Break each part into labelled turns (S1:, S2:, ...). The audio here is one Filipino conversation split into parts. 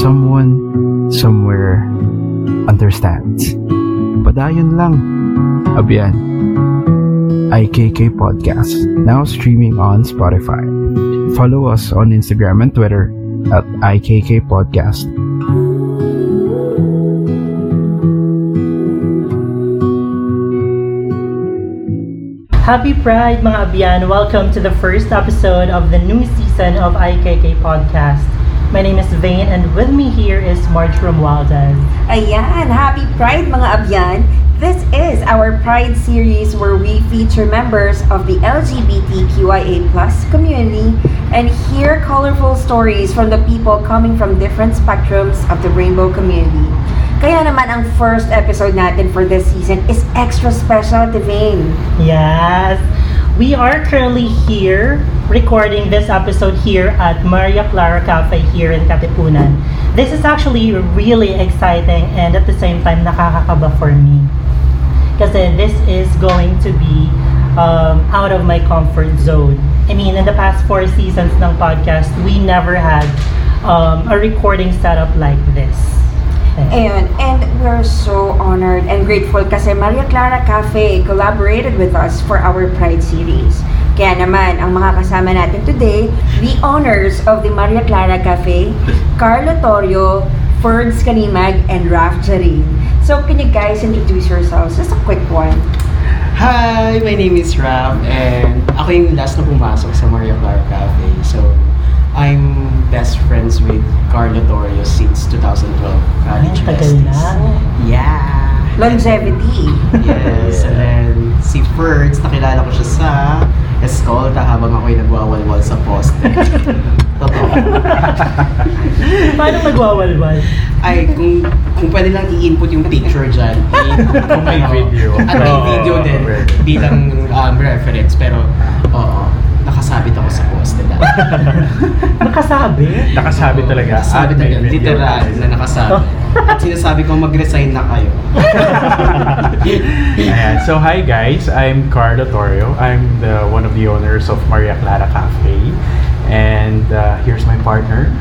S1: Someone somewhere understands. Padayon lang. Abiyan. IKK Podcast, now streaming on Spotify. Follow us on Instagram and Twitter at IKK Podcast.
S2: Happy Pride mga abyan! Welcome to the first episode of the new season of IKK Podcast. My name is Vane and with me here is Marge Romualdez.
S3: Ayan, happy Pride mga abyan! This is our Pride series where we feature members of the LGBTQIA plus community and hear colorful stories from the people coming from different spectrums of the rainbow community. Kaya naman ang first episode natin for this season is extra special to Vane.
S2: Yes! We are currently here recording this episode here at Maria Clara Cafe here in Katipunan. This is actually really exciting and at the same time nakakakaba for me. Kasi this is going to be um, out of my comfort zone. I mean, in the past four seasons ng podcast, we never had um, a recording setup like this.
S3: Ayun, and we're so honored and grateful kasi Maria Clara Cafe collaborated with us for our Pride series. Kaya naman, ang mga kasama natin today, the owners of the Maria Clara Cafe, Carlo Torio, Ferds Kanimag, and Raf Jarin. So, can you guys introduce yourselves? Just a quick one.
S4: Hi! My name is Ram and ako yung last na pumasok sa Maria Clara Cafe. So, I'm best friends with Carlo Torrio since 2012. College
S2: Ay, tagal
S4: besties.
S2: na.
S4: Yeah!
S3: Longevity.
S4: Yes, and then si Ferds, nakilala ko siya sa eskolta habang ako'y nagwawalwal sa poste. Totoo.
S2: Paano magwawalwal?
S4: Ay, kung kung pwede lang i-input yung picture dyan. i-
S1: Kung may
S4: ano,
S1: video.
S4: At may video din bilang um, reference. Pero, oo, nakasabit ako sa poste na.
S2: Nakasabi?
S1: Nakasabi talaga.
S4: Nakasabi
S1: may
S4: talaga,
S1: video.
S4: literal na nakasabi. At sinasabi ko mag-resign na kayo.
S1: Ayan. So hi guys, I'm Carlo Torio. I'm the one of the owners of Maria Clara Cafe, and uh, here's my partner,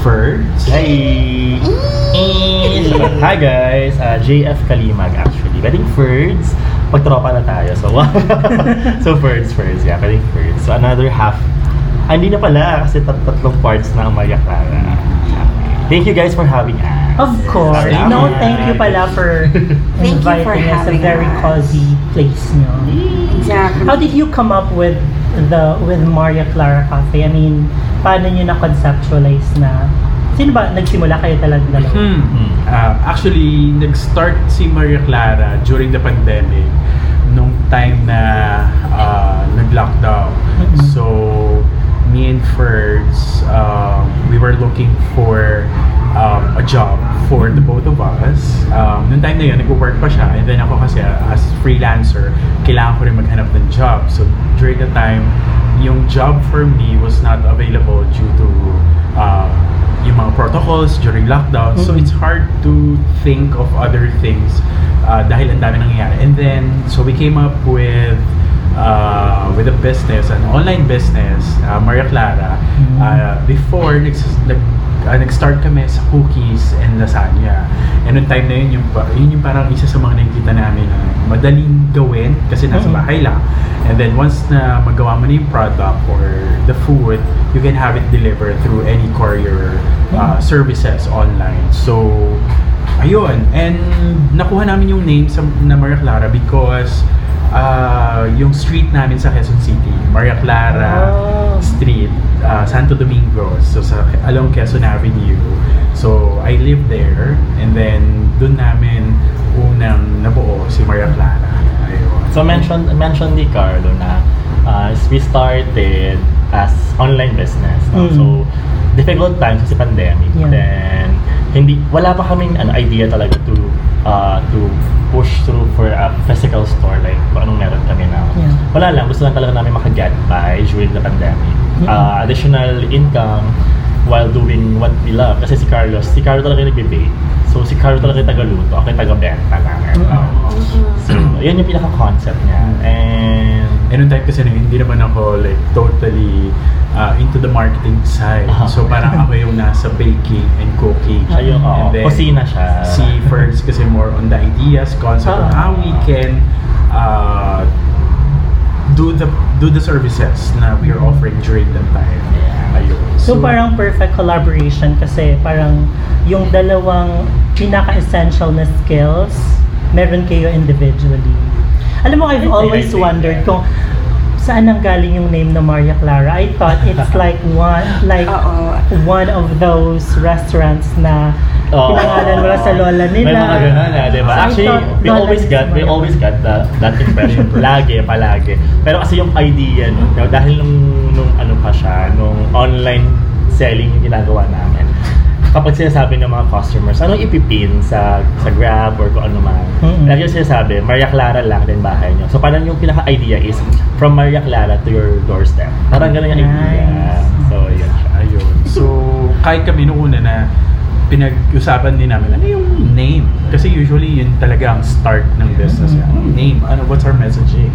S1: Ferds.
S5: Hi! Hi guys! Uh, JF Kalimag actually. Pwedeng Ferds. Pagtropa na tayo. So, so Ferds, Ferds. Yeah, pwedeng Ferds. So, another half. Ah, hindi na pala kasi tat tatlong parts na ang Maria Clara. Thank you guys for having us.
S2: Of course.
S5: Salamat.
S2: No, thank you pala for
S3: Thank you for
S2: inviting us. A
S3: having
S2: very
S3: us.
S2: cozy place nyo.
S3: Exactly.
S2: How did you come up with the with Maria Clara Cafe? I mean, paano nyo na-conceptualize na Sino ba nagsimula kayo talaga dalawa?
S1: Hmm. Uh, actually, nag-start si Maria Clara during the pandemic nung time na uh, nag-lockdown.
S2: Mhm.
S1: So, me and Ferds, um, we were looking for um, a job for the both of us. Um, nung time na yun, nag-work pa siya. And then ako kasi uh, as freelancer, kailangan ko rin maghanap ng job. So, during the time, yung job for me was not available due to uh, yung mga protocols during lockdown. So,
S2: Mhm.
S1: it's hard to think of other things uh, dahil ang dami nangyayari. And then, so we came up with uh, with a business, an online business, uh, Maria Clara.
S2: Mhm.
S1: Uh, before, nag, nag, uh, nag-start kami sa cookies and lasagna. And noong time na yun, yung, yun yung parang isa sa mga nakikita namin na madaling gawin kasi nasa bahay lang. And then once na magawa mo na yung product or the food, you can have it delivered through any courier uh, services online. So, ayun. And nakuha namin yung name sa, na Maria Clara because uh, yung street namin sa Quezon City, Maria Clara
S2: Oh.
S1: Street, uh, Santo Domingo, so sa along Quezon Avenue. So, I live there and then dun namin unang nabuo si Maria Clara. Ayun.
S5: So mention mention ni Carlo na uh, we started as online business. No?
S2: Mm.
S5: So difficult times kasi pandemic.
S2: Yeah.
S5: Then, hindi, wala pa kaming ano, idea talaga to uh, to push through for a physical store like kung anong meron kami na
S2: Yeah.
S5: wala lang gusto lang talaga namin makaget by during the pandemic
S2: Mm-mm.
S5: uh, additional income while doing what we love kasi si Carlos si Carlo talaga yung nagbe-bake so si Carlo talaga yung tagaluto ako yung taga-benta lang
S2: Mm-mm.
S5: so yun yung pinaka-concept niya and
S1: And nung time kasi na hindi naman ako like totally uh, into the marketing side.
S5: Ah.
S1: So parang ako yung nasa baking and cooking.
S5: siya yung
S1: And
S5: oo,
S1: then,
S5: kusina siya
S1: Si Ferds kasi more on the ideas, concept of
S2: Ah.
S1: how we can uh, do the do the services na we are offering during that time. Ayun.
S2: So, parang perfect collaboration kasi parang yung dalawang pinaka-essential na skills, meron kayo individually. Alam mo, I've always wondered kung saan ang galing yung name na Maria Clara. I thought it's like one, like
S3: Oo.
S2: one of those restaurants na
S5: Oo.
S2: pinangalan wala sa lola nila.
S5: May mga ganun eh, di ba?
S2: So,
S5: Actually, we always got, we always got the, that impression. lagi, palagi. Pero kasi yung idea, no, dahil nung, nung ano pa siya, nung online selling yung ginagawa namin, kapag sinasabi ng mga customers, anong ipipin sa sa Grab or kung ano man,
S2: Mm-mm.
S5: lagi yung sinasabi, Maria Clara lang din bahay nyo. So parang yung pinaka-idea is from Maria Clara to your doorstep. Parang ganun yung idea.
S2: Nice.
S5: So, yun siya.
S1: Ayun. So, kahit kami noong una na pinag-usapan din namin, ano yung name? Kasi usually yun talaga ang start ng business.
S2: Mm-hmm.
S1: Anong name? Ano, what's our messaging?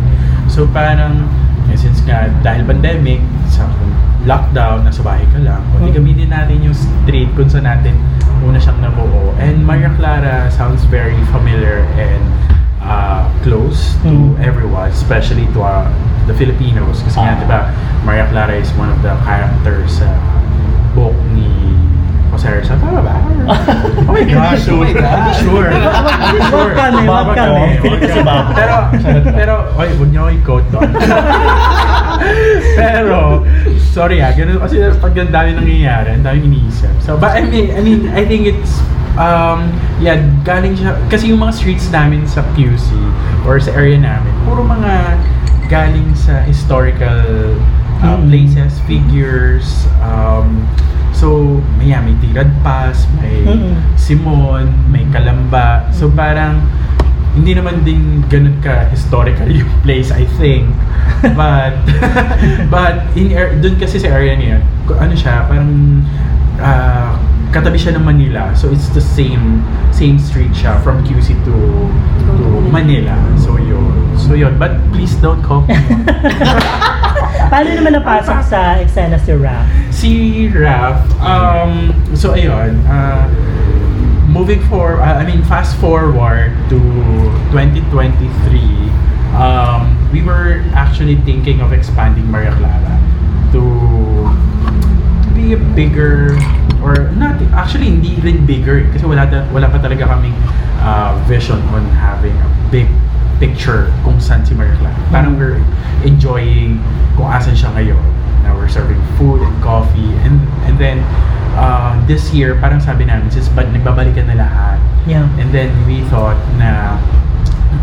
S1: So, parang, eh, since nga dahil pandemic, sa lockdown, nasa bahay ka lang, o di
S2: Mm.
S1: gamitin natin yung street kung saan natin una siyang nabuo. And Maria Clara sounds very familiar and uh, close to
S2: Mm.
S1: everyone, especially to uh, the Filipinos. Kasi nga,
S5: Ah.
S1: di ba, Maria Clara is one of the characters sa book ni Jose Rizal. Tama ba? oh my gosh!
S4: Oh my gosh.
S1: Sure. sure.
S2: Wag wag
S1: Baba
S2: kami.
S5: Feeling kasi baba.
S1: Pero, pero, oy, huwag niyo ako i-quote doon. pero, sorry ah, ganun, kasi pag ang dami nangyayari, ang dami iniisip. So, but I mean, I mean, I think it's, um, yeah, galing siya, kasi yung mga streets namin sa QC, or sa area namin, puro mga galing sa historical uh,
S2: Mm.
S1: places, figures, um, so, may, may Tirad Pass, may
S2: Mm-mm.
S1: Simon, may Kalamba. So parang hindi naman din ganun ka historical yung place I think. But but in ar- dun kasi sa area niya, ano siya, parang ah, katabi siya ng Manila. So it's the same same street siya from QC to to Manila. So yun. So yun. But please don't copy.
S2: Paano naman napasok sa eksena si Raph?
S1: si Raf, um, so ayun, uh, moving for, uh, I mean, fast forward to 2023, um, we were actually thinking of expanding Maria Clara to be a bigger or not actually hindi rin bigger kasi wala da, wala pa talaga kaming uh, vision on having a big picture kung saan si Maria Clara. Parang we're enjoying kung asan siya ngayon. Now we're serving food and coffee and and then uh, this year parang sabi namin since ba, nagbabalikan na lahat
S2: Yeah.
S1: And then we thought na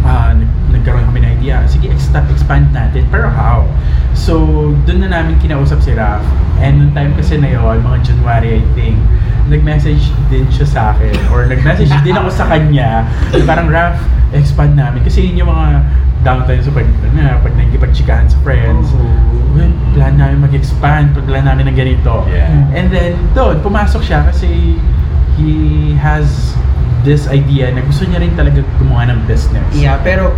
S1: uh, nag- nagkaroon kami ng idea, sige, exta- expand natin. Pero how? So, doon na namin kinausap si Raf. And noong time kasi na yun, mga January, I think, nag-message din siya sa akin. Or nag-message din ako sa kanya. Parang, Raf, expand namin. Kasi yun yung mga downtime sa pag, na, pag nagkipagchikahan sa friends. Well, plan namin mag-expand. Plan namin ng ganito.
S5: Yeah.
S1: And then, doon, pumasok siya kasi he has this idea na gusto niya rin talaga gumawa ng business.
S4: Yeah, pero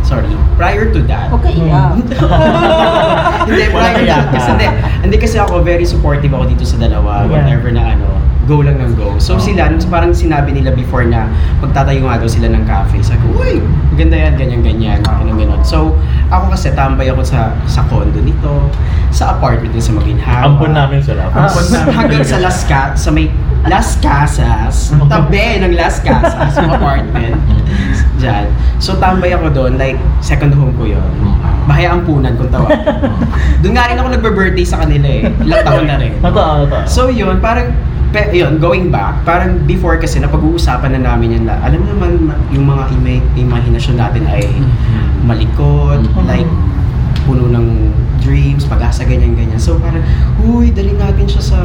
S4: sorry, prior to that,
S3: Okay, yeah.
S4: hindi, prior to that, kasi hindi, hindi kasi ako very supportive ako dito sa dalawa,
S2: Yeah.
S4: whatever na ano, go lang ng go. So
S5: Oh.
S4: sila, parang sinabi nila before na magtatayo nga daw sila ng cafe. Sabi ko, uy, maganda yan, ganyan, ganyan, ganyan, ganyan. So, ako kasi tambay ako sa sa condo nito, sa apartment din sa Maginhawa.
S5: Ampun namin sila.
S4: Ah,
S1: Ampun namin
S4: hanggang sa Las Ca- sa may Las Casas, tabi ng Las Casas, apartment. Diyan. So, tambay ako doon, like, second home ko yon Bahay ampunan kung tawag. doon nga rin ako nagbe-birthday sa kanila eh. Ilang taon na rin.
S5: Totoo, totoo.
S4: So, yun, parang, pe, yun, going back, parang before kasi napag-uusapan na namin yan na, alam mo naman, ma- yung mga ima- imahinasyon natin ay malikot,
S5: Mhm.
S4: like, puno ng dreams, pag-asa, ganyan-ganyan. So, parang, uy, dali natin siya sa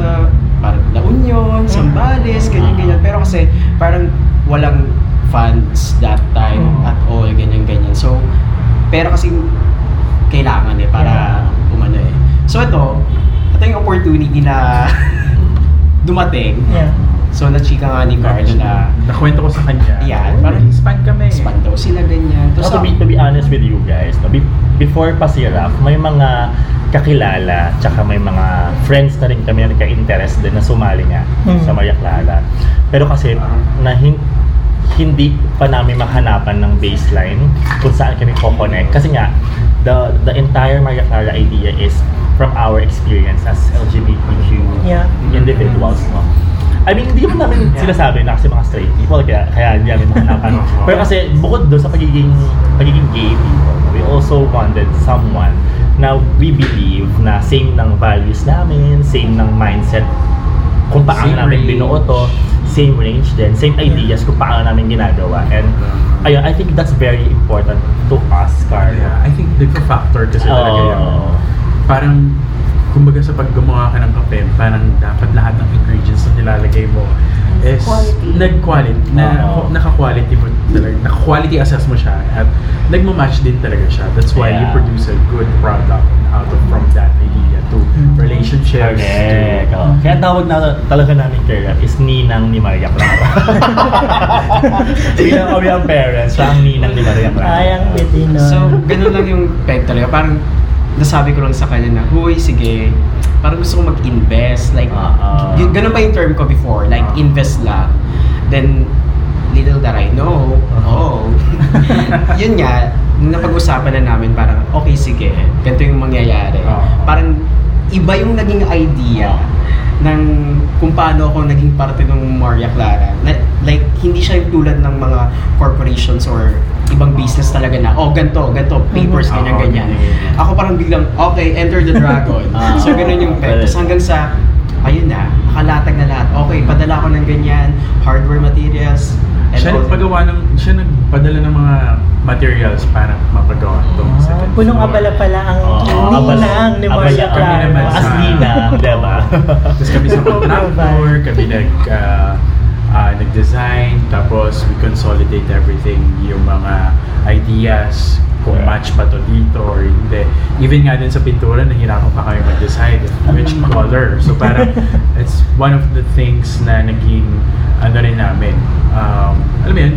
S4: parang La Union, Zambales, ganyan-ganyan. Pero kasi parang walang funds that time
S2: Mm.
S4: at all, ganyan-ganyan. So, pero kasi kailangan eh para umano eh. So ito, ito yung opportunity na dumating.
S2: Yeah.
S4: So, na-chika nga ni Carlo na
S1: Nakwento ko sa kanya.
S4: Yan.
S1: Parang span kami.
S4: span daw sila ganyan.
S5: So,
S4: Tapos,
S5: to, be, to be honest with you guys, no, be- before pa si Raf, may mga kakilala, tsaka may mga friends na rin kami na nagka-interest din na sumali nga
S2: Mm.
S5: sa Maria Clara. Pero kasi, na hin- hindi pa namin mahanapan ng baseline kung saan kami ko-connect. Kasi nga, the the entire Maria Clara idea is from our experience as LGBTQ
S2: Yeah.
S5: individuals, no? I mean, hindi naman namin sinasabi na kasi mga straight people, kaya, kaya hindi namin mahanapan. Pero kasi bukod doon sa pagiging, pagiging gay people, we also wanted someone na we believe na same ng values namin, same ng mindset kung paano
S1: Same
S5: namin
S1: range.
S5: binuo to, same range din, same ideas kung paano namin ginagawa. And ayun, I think that's very important to us, Carl.
S1: Yeah, I think the factor kasi talaga
S5: Oo.
S1: yung parang kumbaga sa pag gumawa ka ng kape, parang dapat lahat ng ingredients na nilalagay mo is
S3: Quality.
S1: nag-quality, na,
S5: Oo.
S1: naka-quality mo talaga, naka-quality assess mo siya at nagmamatch din talaga siya. That's why you
S5: Yeah.
S1: produce a good product out of from that idea to relationships.
S5: Correct.
S1: To,
S5: Oh. Kaya tawag na talaga namin kay Rap is Ninang ni Maria Clara. Bilang kami ang parents, siya ang Ninang ni Maria Clara.
S2: Ay, ang witty nun.
S4: So, ganun lang yung peg talaga. Parang, nasabi ko lang sa kanya na, huy, sige, parang gusto ko mag-invest. Like,
S5: ah.
S4: y- ganun pa yung term ko before. Like, invest lang. Then, little that I know, oh, yun nga, napag-usapan na namin, parang, okay, sige, ganito yung mangyayari.
S1: Ah.
S4: Parang, iba yung naging idea ng kung paano ako naging parte ng Maria Clara. Na, like, hindi siya yung tulad ng mga corporations or ibang business talaga na, oh, ganito, ganito, papers,
S1: Mhm.
S4: ganyan,
S1: Oo,
S4: ganyan.
S1: ganyan.
S4: Ako parang biglang, okay, enter the dragon.
S5: Ah,
S4: so, ganun yung
S5: correct.
S4: Tapos hanggang sa, ayun na, nakalatag na lahat. Okay, padala ko ng ganyan, hardware materials, and
S1: siya nagpagawa ng, siya nagpadala ng mga materials para mapagawa itong
S2: Ah,
S1: second
S2: punong
S1: floor.
S2: abala pala ang
S5: Oo,
S2: ninang ni Maria
S5: abala
S1: kami
S2: Clara.
S1: naman
S5: As
S1: sa-
S5: Ninang, diba?
S1: Tapos kami sa contractor, kami nag, ah, ah, nag-design, tapos we consolidate everything, yung mga ideas, kung
S5: Yeah.
S1: match pa to dito or hindi. Even nga din sa pintura, nahirapan pa kami mag-decide which color. So parang, it's one of the things na naging, ano rin namin, um, alam mo yun,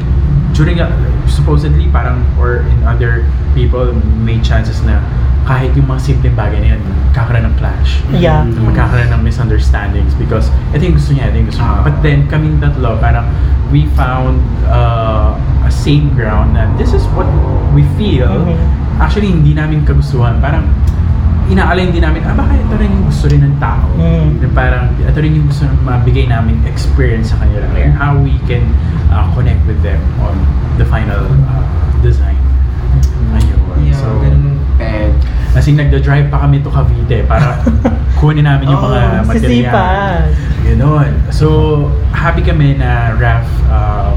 S1: during, a- supposedly, parang, or in other people, may chances na kahit yung mga simpleng bagay na yan, kakaroon ng clash
S2: Yeah.
S4: Mm.
S1: magkakaroon ng misunderstandings because ito yung gusto niya, ito yung gusto niya.
S4: Ah.
S1: But then, kaming tatlo, parang we found uh, a same ground na this is what we feel.
S2: Mhm.
S1: Actually, hindi namin kagustuhan. Parang, inaalay din namin, ah, baka ito rin yung gusto rin ng tao.
S2: Mm.
S1: Parang, ito rin yung gusto na mabigay namin experience sa kanila. And how we can uh, connect with them on the final uh, design. Ayun.
S4: Yeah,
S1: so,
S4: ganun peg.
S1: Kasi nagda-drive pa kami to Cavite para kunin namin yung mga
S2: Oh,
S1: material.
S2: sisipag.
S1: Ganon. So, happy kami na Raf uh,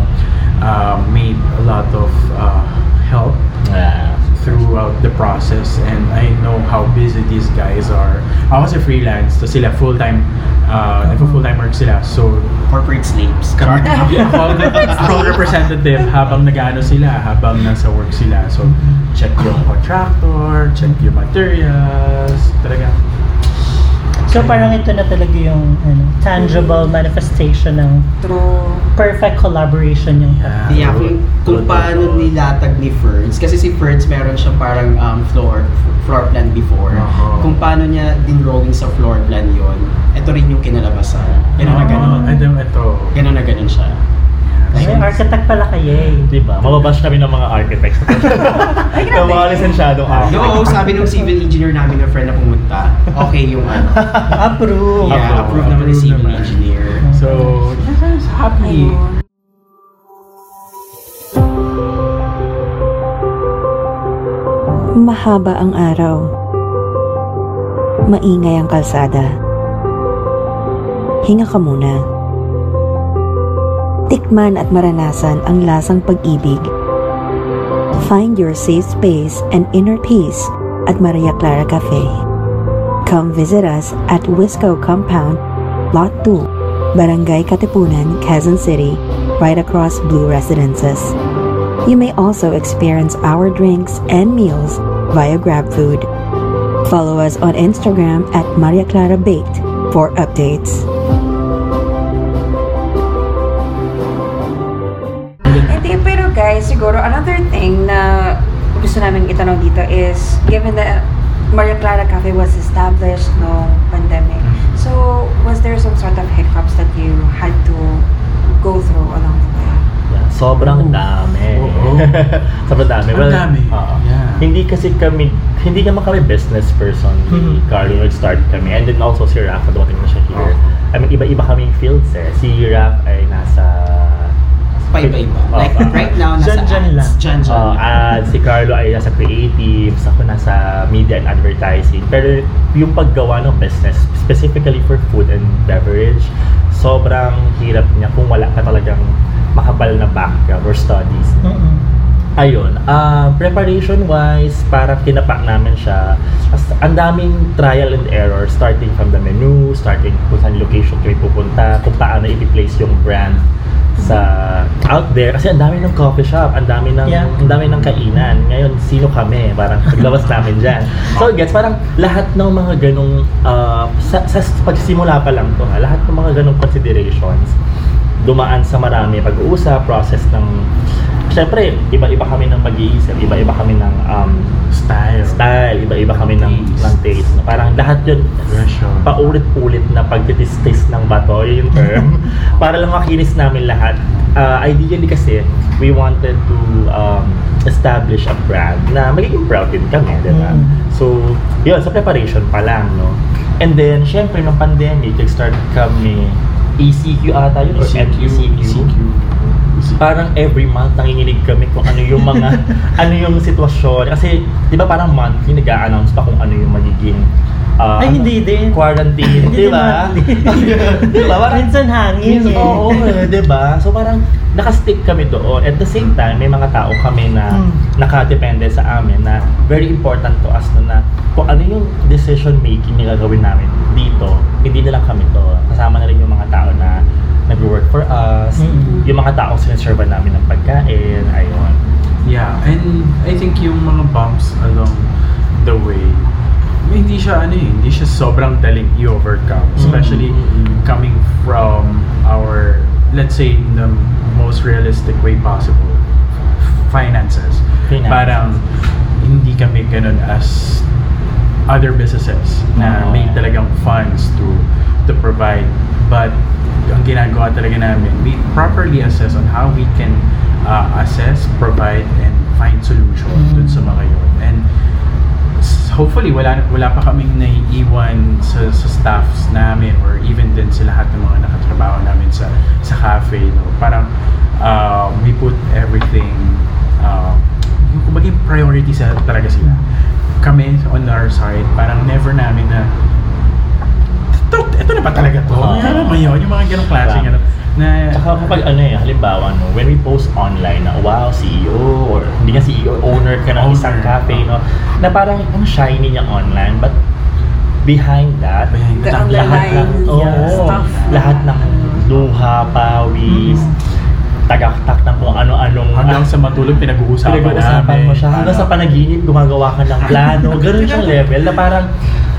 S1: uh, made a lot of uh, help
S5: Yeah.
S1: Throughout the process and I know how busy these guys are. Ako kasi freelance, so sila full-time, uh, nagpo-full-time work sila. So,
S4: Corporate slaves.
S1: kami, ako, ako ang representative habang nag-ano sila, habang nasa work sila. So, check yung contractor, check yung materials, talaga.
S2: So parang ito na talaga yung ano, tangible manifestation ng
S3: True.
S2: perfect collaboration yung
S4: Yeah, kung, kung paano nilatag ni Ferds, kasi si Ferds meron siyang parang um, floor floor plan before.
S1: Oo.
S4: Kung paano niya din drawing sa floor plan yon ito rin yung kinalabasan. Ganun na ganun.
S1: Ito, ito.
S4: Ganun na ganun siya.
S2: Ay, architect pala kayo eh.
S5: Diba? Mababash kami ng mga architects. ng mga lisensyadong architects.
S4: No, sabi ng civil engineer namin na friend na pumunta, okay yung ano.
S2: Approve.
S4: Yeah,
S1: Approve.
S4: approve naman ni civil
S1: naman.
S4: engineer.
S1: So, yes, happy.
S3: Ayun.
S6: Mahaba ang araw. Maingay ang kalsada. Hinga ka muna. Tikman at maranasan ang lasang pag-ibig. Find your safe space and inner peace at Maria Clara Cafe. Come visit us at Wisco Compound, Lot 2, Barangay Katipunan, Quezon City, right across Blue Residences. You may also experience our drinks and meals via GrabFood. Follow us on Instagram at Maria Clara Baked for updates.
S3: Siguro another thing na gusto namin itanong dito is, given that Maria Clara Cafe was established no pandemic, so was there some sort of hiccups that you had to go through along the way?
S5: Yeah, sobrang dami.
S1: Oo.
S5: sobrang dami.
S1: Ang dami.
S5: oo.
S1: Yeah.
S5: Hindi kasi kami, hindi naman kami business person ni
S7: Mhm.
S5: Carlo nag-start kami. And then also si Raph, dumating na siya here. I mean, iba-iba kaming fields eh. Si Raph ay nasa...
S4: Pa-iba-iba.
S5: Oh,
S4: Like,
S5: ah.
S4: right now, nasa
S7: Dyan-dyan
S4: ads.
S7: lang.
S4: Dyan-dyan
S5: Uh,
S4: lang.
S5: at si Carlo ay nasa creatives, ako nasa media and advertising. Pero yung paggawa ng business, specifically for food and beverage, sobrang hirap niya kung wala ka talagang makabal na background or studies.
S7: Mm-mm.
S5: Ayun, ah, preparation-wise, parang tinapak namin siya. As, ang daming trial and error, starting from the menu, starting kung saan location kami pupunta, kung paano i-place yung brand sa out there kasi ang dami ng coffee shop, ang dami ng
S7: Yeah.
S5: ang dami ng kainan. Ngayon, sino kami? Parang paglabas namin diyan. So, gets parang lahat ng mga ganong ah, sa, sa pagsimula pa lang to, ha, lahat ng mga ganong considerations dumaan sa marami pag-uusap, process ng Siyempre, iba-iba kami ng pag-iisip, iba-iba kami ng um,
S1: Style.
S5: style, iba-iba kami ng,
S1: Taste.
S5: ng taste. No? Parang lahat yun,
S1: Version.
S5: paulit-ulit na pagtitis-tis ng bato, yun yung term. para lang makinis namin lahat. Uh, ideally kasi, we wanted to um, establish a brand na magiging proud din kami, di ba?
S7: Mm.
S5: So, yun, sa preparation pa lang, no? And then, syempre, nung pandemic, nag-start kami ECQ ata yun, or
S1: ECQ.
S5: MECQ. Parang every month nanginginig kami kung ano yung mga ano yung sitwasyon. Kasi 'di ba parang monthly nag-a-announce pa kung ano yung magiging ah,
S7: Ay, hindi din.
S5: quarantine,
S7: Hindi
S5: di ba? di ba? Parang
S7: Minsan hangin
S5: Minsan,
S7: eh.
S5: Oo, eh, di ba? So parang nakastick kami doon. At the same time, may mga tao kami na
S7: Hmm.
S5: nakadepende sa amin na very important to us na, na kung ano yung decision making na gagawin namin dito, hindi na lang kami to. Kasama na rin yung mga tao na nag-work for us,
S7: Mm.
S5: yung mga tao sinaserve namin ng pagkain, ayun.
S1: Yeah, and I think yung mga bumps along the way, hindi siya ano eh, hindi siya sobrang daling i-overcome. Especially
S5: Mm.
S1: coming from our, let's say, in the most realistic way possible, finances.
S5: Finances.
S1: Parang hindi kami ganun as other businesses na
S5: Oo.
S1: may talagang funds to to provide but ang ginagawa talaga namin we properly assess on how we can uh, assess provide and find solution dun sa mga yun hopefully wala wala pa kaming naiiwan sa, sa staffs namin or even din sa lahat ng mga nakatrabaho namin sa sa cafe no parang uh, we put everything uh, yung kumbaga priority sa talaga sila kami on our side parang never namin na ito, ito na ba talaga to?
S5: Oo.
S1: Ano ba yun? Yung mga ganong klase
S5: Tama.
S1: Ano, na
S5: Tsaka kapag ano eh, halimbawa no, when we post online na wow, CEO or hindi nga CEO, owner ka ng isang
S1: Owner.
S5: cafe, no, na parang ang shiny niya online, but behind that,
S1: Behind
S3: The
S1: that,
S5: lahat ng, oo,
S3: yeah, stuff.
S5: lahat ng luha, pawis, tagaktak ng kung ano-anong
S1: hanggang sa matulog pinag-uusapan
S5: pinag-uusapan
S1: namin.
S5: mo siya. Hanggang sa
S1: Parang-
S5: panaginip, gumagawa ka ng plano. Ganun siyang level na parang,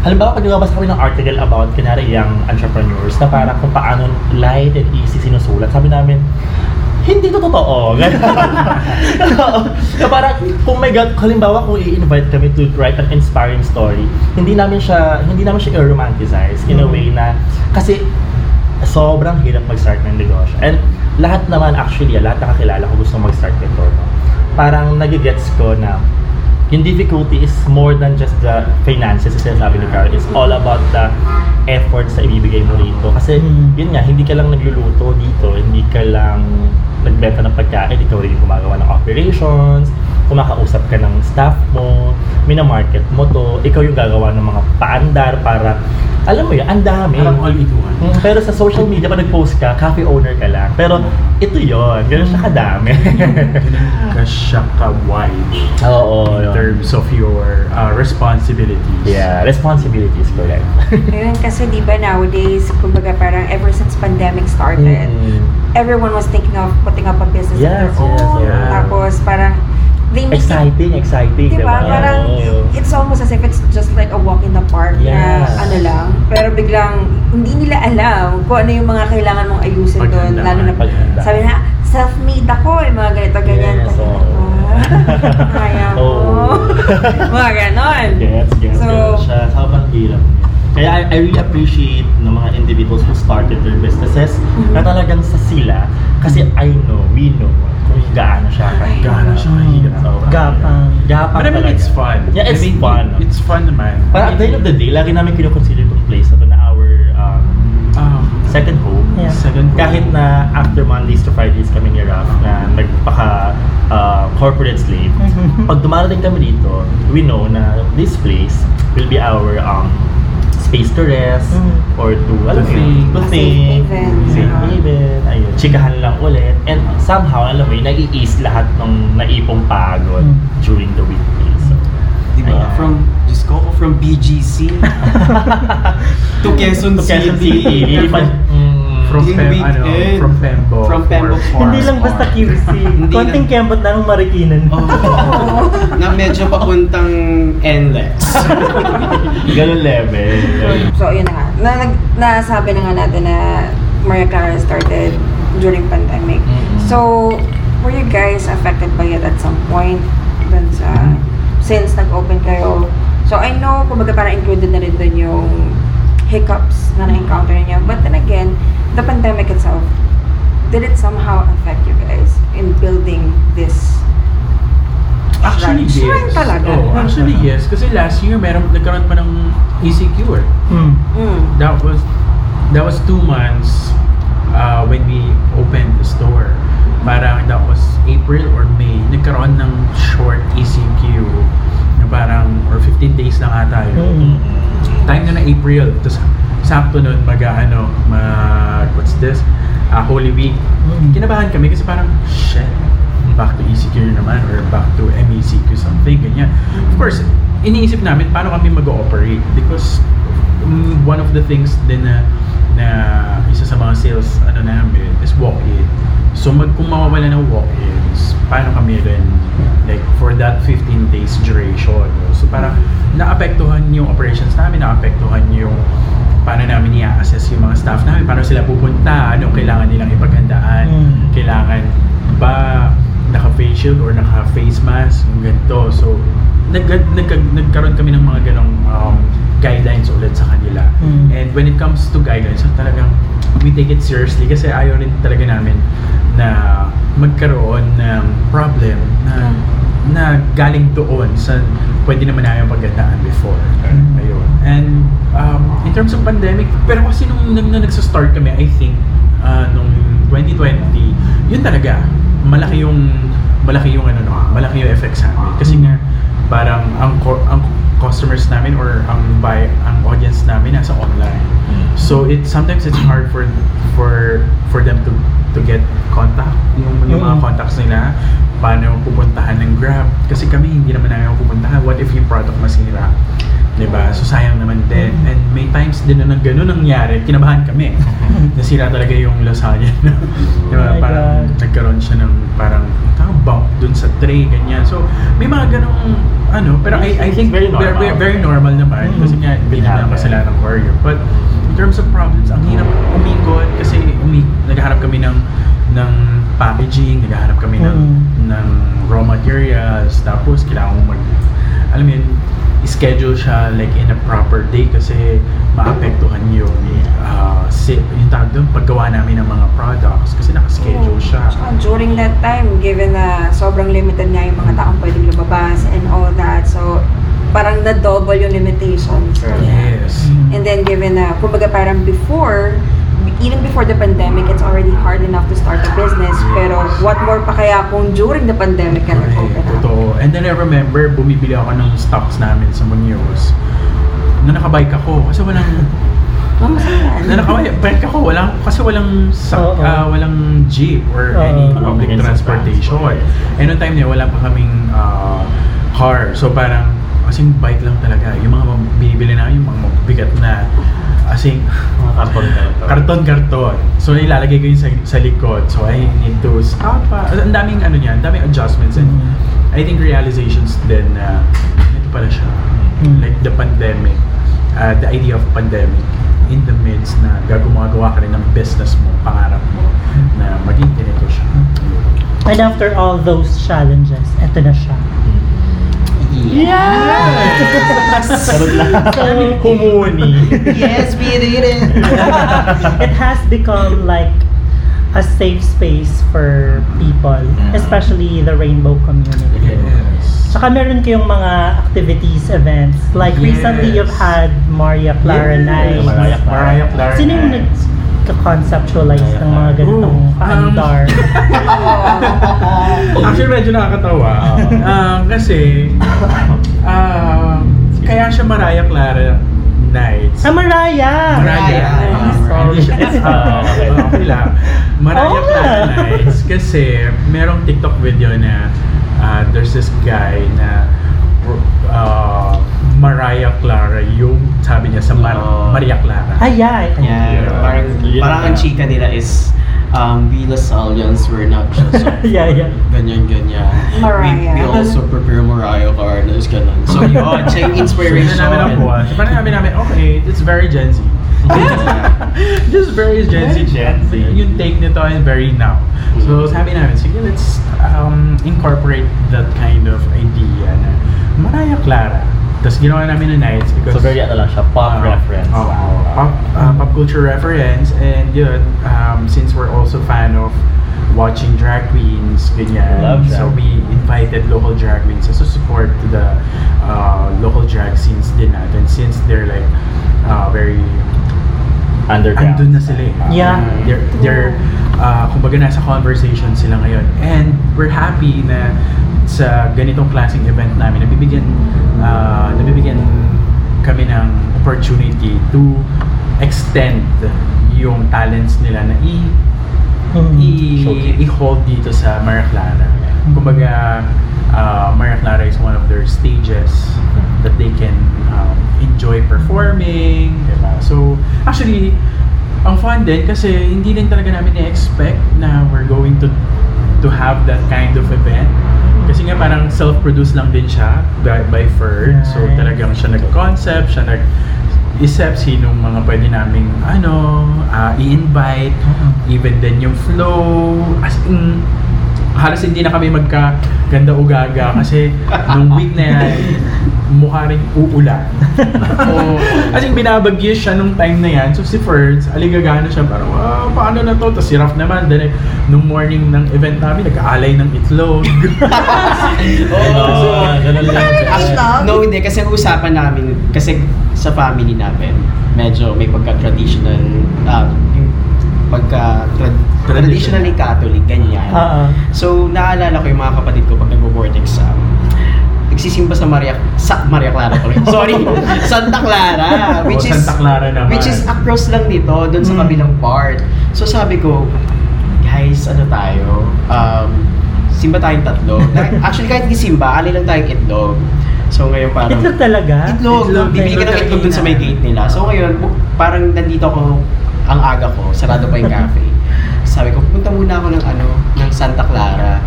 S5: halimbawa pag nagbabasa kami ng article about, kunwari, young entrepreneurs, na parang kung paano light and easy sinusulat. Sabi namin, hindi to totoo. Na parang, kung may God, halimbawa kung i-invite kami to write an inspiring story, hindi namin siya, hindi namin siya i-romanticize in a way na, kasi sobrang hirap mag-start ng negosyo. And lahat naman actually, ah, lahat ng kakilala ko gusto mag-start nito. No? Parang nagigets ko na yung difficulty is more than just the finances as sinasabi ni Carl. It's all about the efforts na ibibigay mo rito. Kasi
S7: Mm.
S5: yun nga, hindi ka lang nagluluto dito, hindi ka lang nagbenta ng pagkain, ikaw rin gumagawa ng operations, kumakausap ka ng staff mo, minamarket mo to, ikaw yung gagawa ng mga paandar para, alam mo yun, ang dami.
S1: Parang all in one.
S5: Mm, Pero sa social media, pag nag-post ka, cafe owner ka lang. Pero ito yon ganun siya kadami.
S1: Ganun ka siya ka-wide
S5: Oo.
S1: Terms of your uh, responsibilities.
S5: Yeah, responsibility is correct.
S3: Ayun, kasi di ba nowadays, kumbaga parang ever since pandemic started,
S5: Mm.
S3: everyone was thinking of putting up a business
S5: Yes,
S3: of their
S5: yes,
S3: own.
S1: yeah.
S3: Tapos parang, they make it
S5: Exciting, exciting,
S3: Di ba? Parang
S5: Oo.
S3: it's almost as if it's just like a walk in the park
S5: Yes.
S3: na ano lang. Pero biglang hindi nila alam kung ano yung mga kailangan mong ayusin doon. Lalo na
S5: Paghandaan.
S3: sabi na, self-made ako eh, mga ganito, ganyan.
S5: Yes,
S3: ah, Kaya mo.
S5: Oo.
S3: mga ganon.
S5: Gets, gets,
S3: So-
S5: siya. Sobrang hirap. Kaya I, I really appreciate ng mga individuals who started their businesses
S3: Mm-hmm.
S5: na talagang sa sila. Kasi I know, we know kung gaano siya kahirap.
S1: Gaano siya kahirap.
S5: Sobrang
S7: Gapang.
S5: Gapang
S1: But I mean,
S5: talaga.
S1: it's fun.
S5: Yeah, it's
S1: I mean,
S5: fun.
S1: It's fun naman.
S5: Para at the end of the day, lagi namin kinoconsider itong place na to na our um,
S1: Um,
S5: second home.
S7: Yeah.
S1: second
S5: Kahit na after Mondays to Fridays kami ni Raf na nagpaka uh, corporate slave, pag dumarating kami dito, we know na this place will be our um, space to rest
S7: Mm.
S5: or to, alam mo yun, to
S3: A safe
S5: think, safe haven, ayun, chikahan lang ulit, and somehow, alam mo yun, nai-ease lahat ng naipong pagod
S7: Mm.
S5: during the weekdays. So,
S4: Diba?
S5: Ayan.
S4: From, Diyos ko, from BGC to Quezon
S5: to Quezon
S4: City.
S5: City, mm,
S1: from
S4: Yung
S1: Pem,
S4: weekend.
S1: ano, from Pembo.
S4: From Pembo
S1: for-
S4: Farm.
S7: Hindi lang basta QC. Konting
S4: lang.
S7: kembot na ng marikinan.
S4: Oh, na medyo papuntang NLEX.
S5: ganun level.
S3: So, yun na nga. Na, nag, nasabi na nga natin na Maria Clara started during pandemic.
S5: Mm.
S3: So, were you guys affected by it at some point? Dun sa, since nag-open kayo. So, I know, kumbaga parang included na rin dun yung hiccups na na-encounter niyo. But then again, the pandemic itself, did it somehow affect you guys in building this
S1: Actually,
S3: Shrine
S1: yes.
S3: talaga.
S1: Oh, actually, yes. Kasi last year, meron, nagkaroon pa ng ECQ eh.
S7: Hmm.
S3: Mm.
S1: That was, that was two months uh, when we opened the store. Parang that was April or May. Nagkaroon ng short ECQ na parang, or 15 days lang ata yun.
S7: Mm.
S1: Time na na April. Tapos sakto nun mag ano, mag, what's this? Ah, Holy Week.
S7: Mm.
S1: Kinabahan kami kasi parang, shit, back to ECQ na naman or back to MECQ something, ganyan. Of course, iniisip namin paano kami mag-ooperate because mm, one of the things din na na isa sa mga sales ano namin is walk-in. So mag kung mawawala ng walk-ins, paano kami rin like for that 15 days duration. So parang naapektuhan yung operations namin, naapektuhan yung paano namin i-assess yung mga staff namin, paano sila pupunta, anong kailangan nilang ipaghandaan,
S7: Mm.
S1: kailangan ba naka-face shield or naka-face mask, yung ganito. So, nag, nag, nagkaroon kami ng mga ganong um, guidelines ulit sa kanila.
S7: Mm.
S1: And when it comes to guidelines, so talagang we take it seriously kasi ayaw rin talaga namin na magkaroon ng problem na na galing doon sa pwede naman namin pagandaan before. Ayun. And um, in terms of pandemic, pero kasi nung, nung, nung nagsa-start kami, I think, uh, nung 2020, yun talaga, malaki yung malaki yung ano no, malaki yung effect sa amin. Kasi nga parang ang ang customers namin or ang buy ang audience namin nasa online. So it sometimes it's hard for for for them to to get contact yung, yung mga
S7: Mm.
S1: contacts nila paano pupuntahan ng Grab kasi kami hindi naman namin pupuntahan what if yung product masira 'di ba so sayang naman din
S7: Mm.
S1: and may times din na nang ganun nangyari kinabahan kami nasira talaga yung lasagna di ba
S7: Oh
S1: parang
S7: God.
S1: nagkaroon siya ng parang tawag bump dun sa tray ganyan so may mga ganong ano pero I, I think
S5: Very
S1: very,
S5: normal.
S1: very, very normal naman
S7: Mm.
S1: kasi nga hindi
S5: happen.
S1: kasalanan ng warrior but in terms of problems ang hirap umikot kasi umi naghahanap kami ng ng packaging naghahanap kami ng
S7: Mm.
S1: ng raw materials tapos kailangan mo mag alam mo yun schedule siya like in a proper day kasi maapektuhan yung uh, si, yung tawag doon paggawa namin ng mga products kasi nakaschedule siya.
S3: Tsaka during that time, given na sobrang limited nga yung mga taong pwedeng lumabas and all that, so parang na-double yung limitations.
S1: yes.
S3: And then given na, kumbaga parang before, even before the pandemic, it's already hard enough to start a business. Pero what more pa kaya kung during the pandemic ka nag-open up?
S1: Totoo. And then I remember, bumibili ako ng stocks namin sa Munoz. Na nakabike ako kasi walang
S3: Oh, masaya.
S1: na nakabike ako walang kasi walang sak, ah, walang jeep or
S2: Oo.
S1: any public
S5: of
S1: transportation.
S5: transport.
S1: And noong time niya wala pa kaming ah, car. So parang kasing bike lang talaga. Yung mga binibili na yung mga mabigat na asing
S5: Mga karton karton.
S1: karton-karton. So ilalagay ko yun sa, sa likod. So I need to stop. pa. Ang daming ano niyan, ang daming adjustments and
S2: Mm-hmm.
S1: I think realizations din na ito pala siya.
S2: Mm.
S1: Like the pandemic, uh, the idea of pandemic in the midst na gagumagawa ka rin ng business mo, pangarap mo, na maging ganito siya.
S2: And after all those challenges, eto na siya.
S5: Sarot lang. Humuni.
S4: Yes, we did it!
S2: it has become like a safe space for people, especially the rainbow community.
S1: Yes.
S2: Saka meron kayong mga activities, events. Like recently
S1: Yes.
S2: you've had Maria Clara
S1: Yes.
S2: Night.
S5: Mariah Clara
S2: Sino yung
S1: Nights.
S2: nag-conceptualize ng mga ganitong
S1: Oh, um,
S2: paandar?
S1: Actually, medyo nakakatawa. Ah, kasi, ah, kaya siya Mariah Clara Nights.
S2: ah, Mariah!
S1: Mariah. Ah,
S2: Sorry.
S1: siya-
S5: Ah, okay.
S1: okay lang. Mariah Clara. Nights. Kasi merong TikTok video na ah, there's this guy na ah, Mariah Clara yung sabi niya sa Mar-
S4: Oh.
S1: Maria Clara.
S2: Ay, yeah.
S4: Yeah,
S5: Yeah.
S4: parang,
S5: Yun
S4: parang ang chika nila is um, we Los Aliens were not just
S2: Yeah, yeah.
S4: ganyan, ganyan.
S3: Mariah.
S4: We, we also prepare Mariah Carlos, ganun. So yun, siya yung inspiration.
S1: na namin ang buwan. So, parang namin namin, okay, it's very Gen Z. Just very Gen Z.
S5: Very Gen Z.
S1: Yung take nito is very now. So, sabi namin, sige, let's um, incorporate that kind of idea na Mariah Clara. Tapos ginawa namin na nights because
S5: So very ano lang siya, pop
S1: Uh,
S5: reference.
S1: oo, pop, uh, pop culture reference. And yun, um, since we're also fan of watching drag queens, ganyan.
S5: Love drag
S1: so we invited local drag queens as a support to the uh, local drag scenes din natin since they're like uh, very
S5: Underground.
S1: andun na sila eh.
S2: Yeah.
S1: They're, they're uh, kumbaga nasa conversation sila ngayon. And we're happy na sa ganitong klaseng event namin, nabibigyan, uh, nabibigyan kami ng opportunity to extend yung talents nila na i
S2: Mm.
S1: i-
S5: Showcase.
S1: i-hold dito sa Maria Clara. Kumbaga, uh, Maria Clara is one of their stages that they can um, enjoy performing, diba? So, actually, ang fun din kasi hindi din talaga namin na-expect na we're going to to have that kind of event. Kasi nga parang self-produced lang din siya by, by Ferd. So
S2: Nice.
S1: talagang siya nag-concept, siya nag isip sinong mga pwede naming ano, ah, i-invite, even din yung flow, as in, halos hindi na kami magkaganda ugaga kasi nung week na yan, mukha rin uulan. o, as in, binabagyo siya nung time na yan. So si Ferds, aligagano siya, parang, ah, paano na to? Tapos si Raf naman, then, nung morning ng event namin, nag-aalay ng itlog.
S5: Oo, ganun lang.
S4: No, hindi. Kasi ang usapan namin, kasi sa family namin, medyo may pagka-traditional, ah, yung pagka traditionally Catholic, ganyan.
S2: Oo.
S4: So, naalala ko yung mga kapatid ko pag nag-board exam, nagsisimba sa Maria, sa Maria Clara tuloy. Sorry, Santa Clara. Which
S1: O,
S4: is,
S1: Santa Clara naman.
S4: which is across lang dito, dun sa
S2: Mm.
S4: kabilang part. So, sabi ko, guys, ano tayo? Um, simba tayong tatlo. Actually, kahit di simba, alin lang tayong itlog. So, ngayon parang...
S2: Itlog talaga?
S4: Itlog,
S1: Itlog,
S4: bibili ka ng
S1: itlog
S4: dun sa may gate nila. So ngayon, parang nandito ako, ang aga ko, sarado pa yung cafe. Sabi ko, punta muna ako ng ano, ng Santa Clara.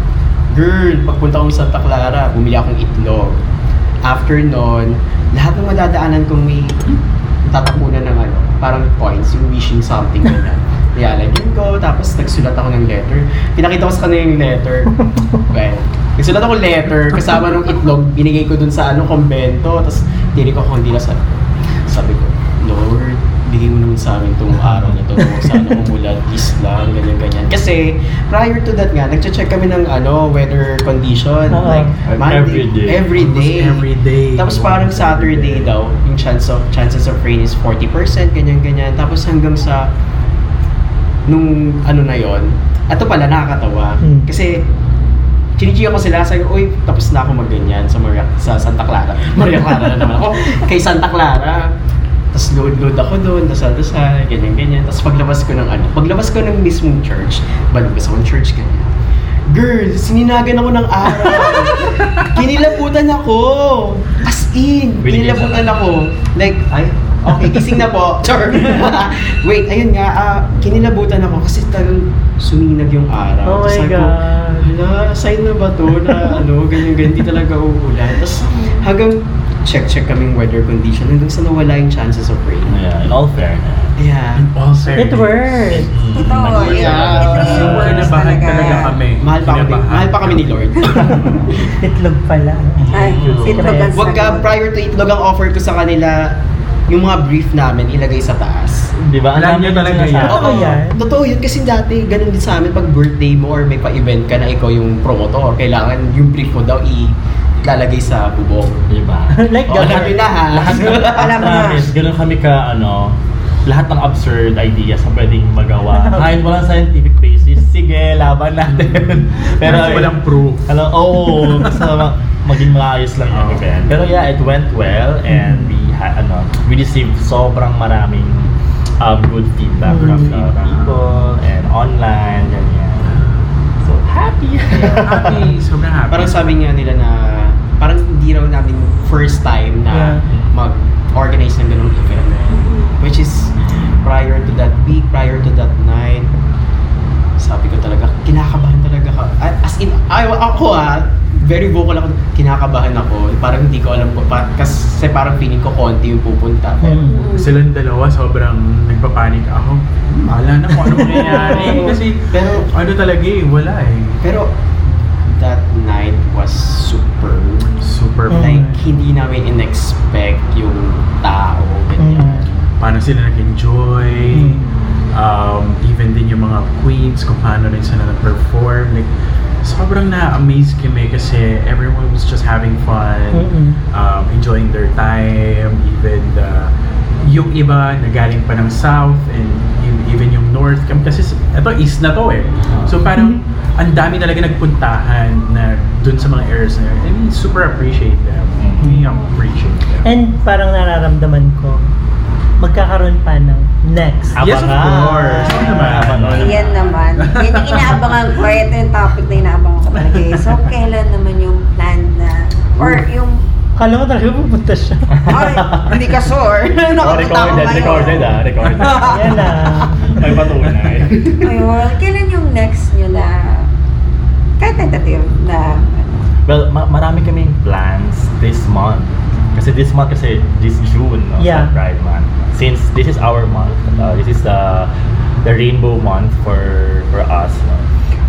S4: Girl, pagpunta ko ng Santa Clara, bumili akong itlog. After nun, lahat ng madadaanan kong may tatapunan ng ano, parang points, yung wishing something ganyan. Nilalagyan ko, tapos nagsulat ako ng letter. Pinakita ko sa kanila yung letter. Well, nagsulat ako letter, kasama ng itlog, binigay ko dun sa ano, kombento, tapos tiri ko kung hindi na sabi. Sabi ko, Lord, bigay mo naman sa amin itong araw na to, sana umulan, peace lang, ganyan-ganyan. Kasi, prior to that nga, nagche-check kami ng ano, weather condition,
S2: Oo.
S4: like, Monday,
S5: Every day.
S4: every day.
S1: Every day.
S4: Tapos parang Saturday daw, yung chance of chances of rain is 40%, ganyan-ganyan. Tapos hanggang sa nung ano na yon Ato pala, nakakatawa.
S2: Hmm.
S4: Kasi, chinichika ko sila, sabi ko, uy, tapos na ako magganyan sa, Maria, sa Santa Clara. Maria Clara na naman ako. Kay Santa Clara. Tapos load-load ako doon, dasal-dasal, ganyan-ganyan. Tapos paglabas ko ng ano, paglabas ko ng mismong church, balabas ako ng church, ganyan. Girl, sininagan ako ng araw. Kinilabutan ako. As in, kinilabutan ako. Like, ay, okay, gising na po. Char. Wait, ayun nga, ah, kinilabutan ako kasi talagang suminag yung araw.
S2: Oh
S4: Tapos
S2: my
S4: sabi ko,
S2: God.
S4: Hala, sign na ba to na ano, ganyan, ganyan, di talaga uulan. Tapos hanggang check-check kaming weather condition hanggang sa nawala yung chances of rain.
S5: Yeah, in all fairness.
S4: Yeah.
S1: All fairness.
S2: It works.
S3: Ito,
S4: Yeah.
S3: ito
S1: Kasi
S3: yung words
S1: kinabahan
S3: talaga.
S1: talaga kami.
S4: Mahal pa kami, mahal pa kami ni Lord.
S2: Itlog pala.
S3: Ay, itlog ang
S4: Wag ka, prior to itlog ang offer ko sa kanila, yung mga brief namin ilagay sa taas.
S5: Di ba? Ang
S1: Alam
S5: dami
S1: niyo talaga yan.
S2: Totoo
S4: Oo,
S2: yan.
S4: Totoo yun kasi dati ganun din sa amin pag birthday mo or may pa-event ka na ikaw yung promotor, kailangan yung brief mo daw i lalagay sa bubong.
S5: Di ba?
S2: Like that.
S5: lahat-
S4: Sabi na ha.
S5: Lahat
S3: Alam mo
S5: ganun kami ka, ano, lahat ng absurd ideas na pwedeng magawa. Kahit walang scientific basis, sige, laban natin. Pero,
S1: Pero walang proof.
S5: Alam, oo, basta ma- maging maayos lang yung event. Pero yeah, it went well and we had, ano, we received sobrang maraming um, good feedback from the people and online, ganyan. So, happy!
S1: Happy, sobrang happy.
S4: Parang sabi nga nila na parang hindi raw namin first time na
S2: Yeah.
S4: mag-organize ng ganung event. Which is prior to that week, prior to that night, sabi ko talaga, kinakabahan talaga ka. As in, ay, ako ah, very vocal ako, kinakabahan ako. Parang hindi ko alam po, pa, kasi parang feeling ko konti yung pupunta.
S2: Hmm.
S1: Silang dalawa, sobrang nagpapanik ako. Mahala na kung ano mangyayari. Kasi,
S4: Pero-
S1: ano talaga eh, wala eh.
S4: Pero, that night was super
S1: Super
S2: Mm.
S4: Like, hindi namin in-expect yung tao, ganyan.
S1: paano sila nag-enjoy.
S2: Mm.
S1: Um, even din yung mga queens, kung paano rin sila nag-perform. Like, sobrang na-amaze kami kasi everyone was just having fun, um, enjoying their time, even the, yung iba na galing pa ng south and e- even yung north. Kam- kasi ito east na to eh. So parang ang dami talaga nagpuntahan na dun sa mga areas na yun. I mean super appreciate them. We appreciate them.
S2: And parang nararamdaman ko, magkakaroon pa ng next.
S1: Yes, of
S5: Abangan.
S1: course. Oo naman.
S5: Abangan.
S3: Ayan naman. Yan yung inaabangan ko. Ito yung topic na inaabangan ko talaga. eh. So, kailan naman yung plan na, or yung,
S2: Kala mo talaga pupunta siya.
S3: ay, hindi ka sure.
S5: Oh,
S3: Nakapunta ako
S5: recorded,
S3: ngayon.
S5: recorded ah, recorded.
S2: Yan na.
S5: May patunay.
S3: Ayun. Kailan yung next nyo na, kahit tentative na, ano,
S5: Well, ma- marami kaming plans this month. Kasi this month kasi this June, no,
S2: Yeah.
S5: sa Pride Month. Since this is our month, uh, this is the the rainbow month for for us. No?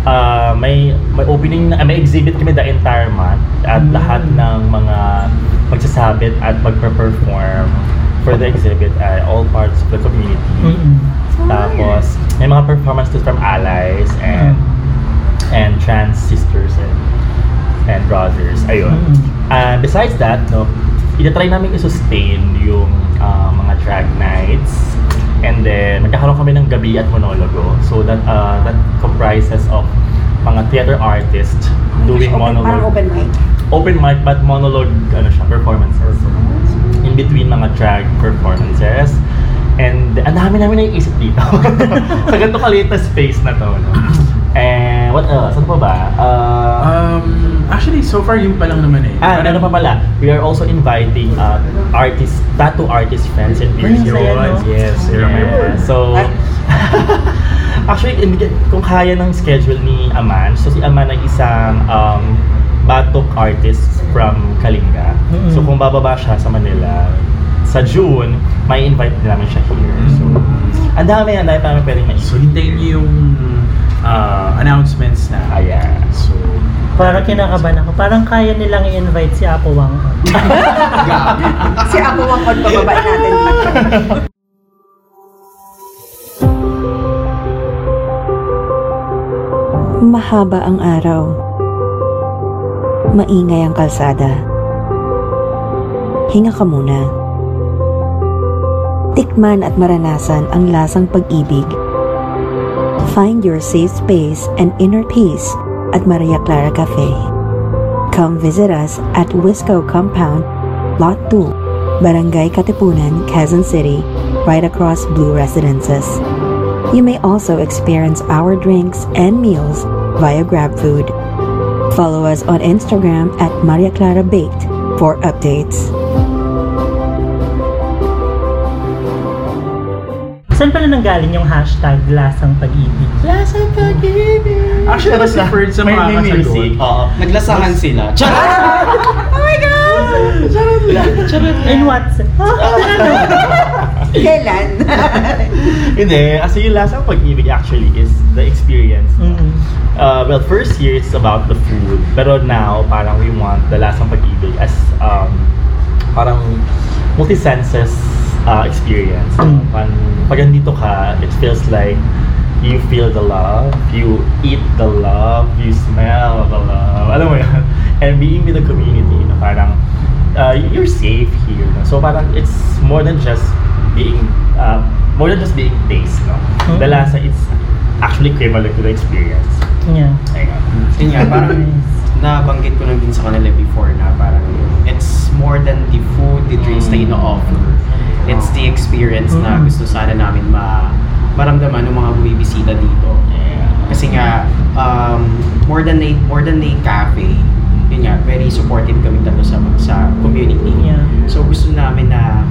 S5: Uh, may may opening na, may exhibit kami the entire month at
S2: Mm.
S5: lahat ng mga magsasabit at magpe-perform for the exhibit ay all parts of the community.
S2: Mm-mm.
S5: Tapos, may mga performances from allies and and trans sisters and and brothers. Ayun.
S2: Mm.
S5: And besides that, no, itatry namin i-sustain yung uh, mga drag nights. And then, magkakaroon kami ng gabi at monologo. So that uh, that comprises of mga theater artists doing
S3: open, parang
S5: monologue.
S3: open mic.
S5: Open mic but monologue ano siya, performances. In between mga drag performances. And ang dami namin naiisip dito. sa ganito kaliit na space na to. No? And what else? Ano pa ba? Uh,
S1: um actually so far yung pa lang naman eh
S5: Ah, ano pa pala? We are also inviting uh, artist, tattoo artist friends and
S2: no?
S1: yes remember
S5: Yeah. So, actually, in- kung kaya ng schedule ni Aman, so si Aman ay isang um, batok artist from Kalinga.
S2: Mm-mm.
S5: So, kung bababa siya sa Manila, sa June, may invite namin siya here. So, ang dami, ang dami pa namin pwedeng
S1: so
S5: maisip.
S1: hintayin niyo yung uh, announcements na
S5: Ayan.
S1: so
S2: Parang kinakabahan ako. Parang kaya nilang i-invite si Apo Wang.
S3: Si Apo Wangkod, pababain natin dito.
S6: Mahaba ang araw. Maingay ang kalsada. Hinga ka muna. Tikman at maranasan ang lasang pag-ibig Find your safe space and inner peace at Maria Clara Cafe. Come visit us at Wisco Compound, Lot 2, Barangay Katipunan, Quezon City, right across Blue Residences. You may also experience our drinks and meals via GrabFood. Follow us on Instagram at Maria Clara Baked for updates.
S2: Saan pala nanggaling yung hashtag lasang pag-ibig?
S7: Lasang pag-ibig.
S1: Actually, mas preferred sa mga kasagot.
S5: Oo.
S4: Naglasahan sila. Charot!
S2: In what sense?
S3: Kailan?
S5: Hindi, kasi yung lasang pag-ibig actually is the experience.
S2: Mm-mm.
S5: Uh, well, first year it's about the food. Pero now, parang we want the lasang pag-ibig as um, parang multi-senses uh, experience.
S2: Mm.
S5: Pag, pag nandito ka, it feels like you feel the love, you eat the love, you smell the love. Alam mo yun? And being with the community, no, parang uh, you're safe here. No? So parang it's more than just being, uh, more than just being taste. No? The
S2: Mm.
S5: lasa, it's actually equivalent to the experience.
S2: Yeah.
S5: Ayun.
S4: Yun nga, parang nabanggit ko lang din sa kanila before na parang it's more than the food, the drinks na ino-offer. It's the experience na
S2: Mm.
S4: gusto sana namin ma maramdaman ng mga bumibisita dito. Kasi nga, um, more than a, more than a cafe, yun nga, very supportive kami dito sa, sa community.
S2: Yeah.
S4: So gusto namin na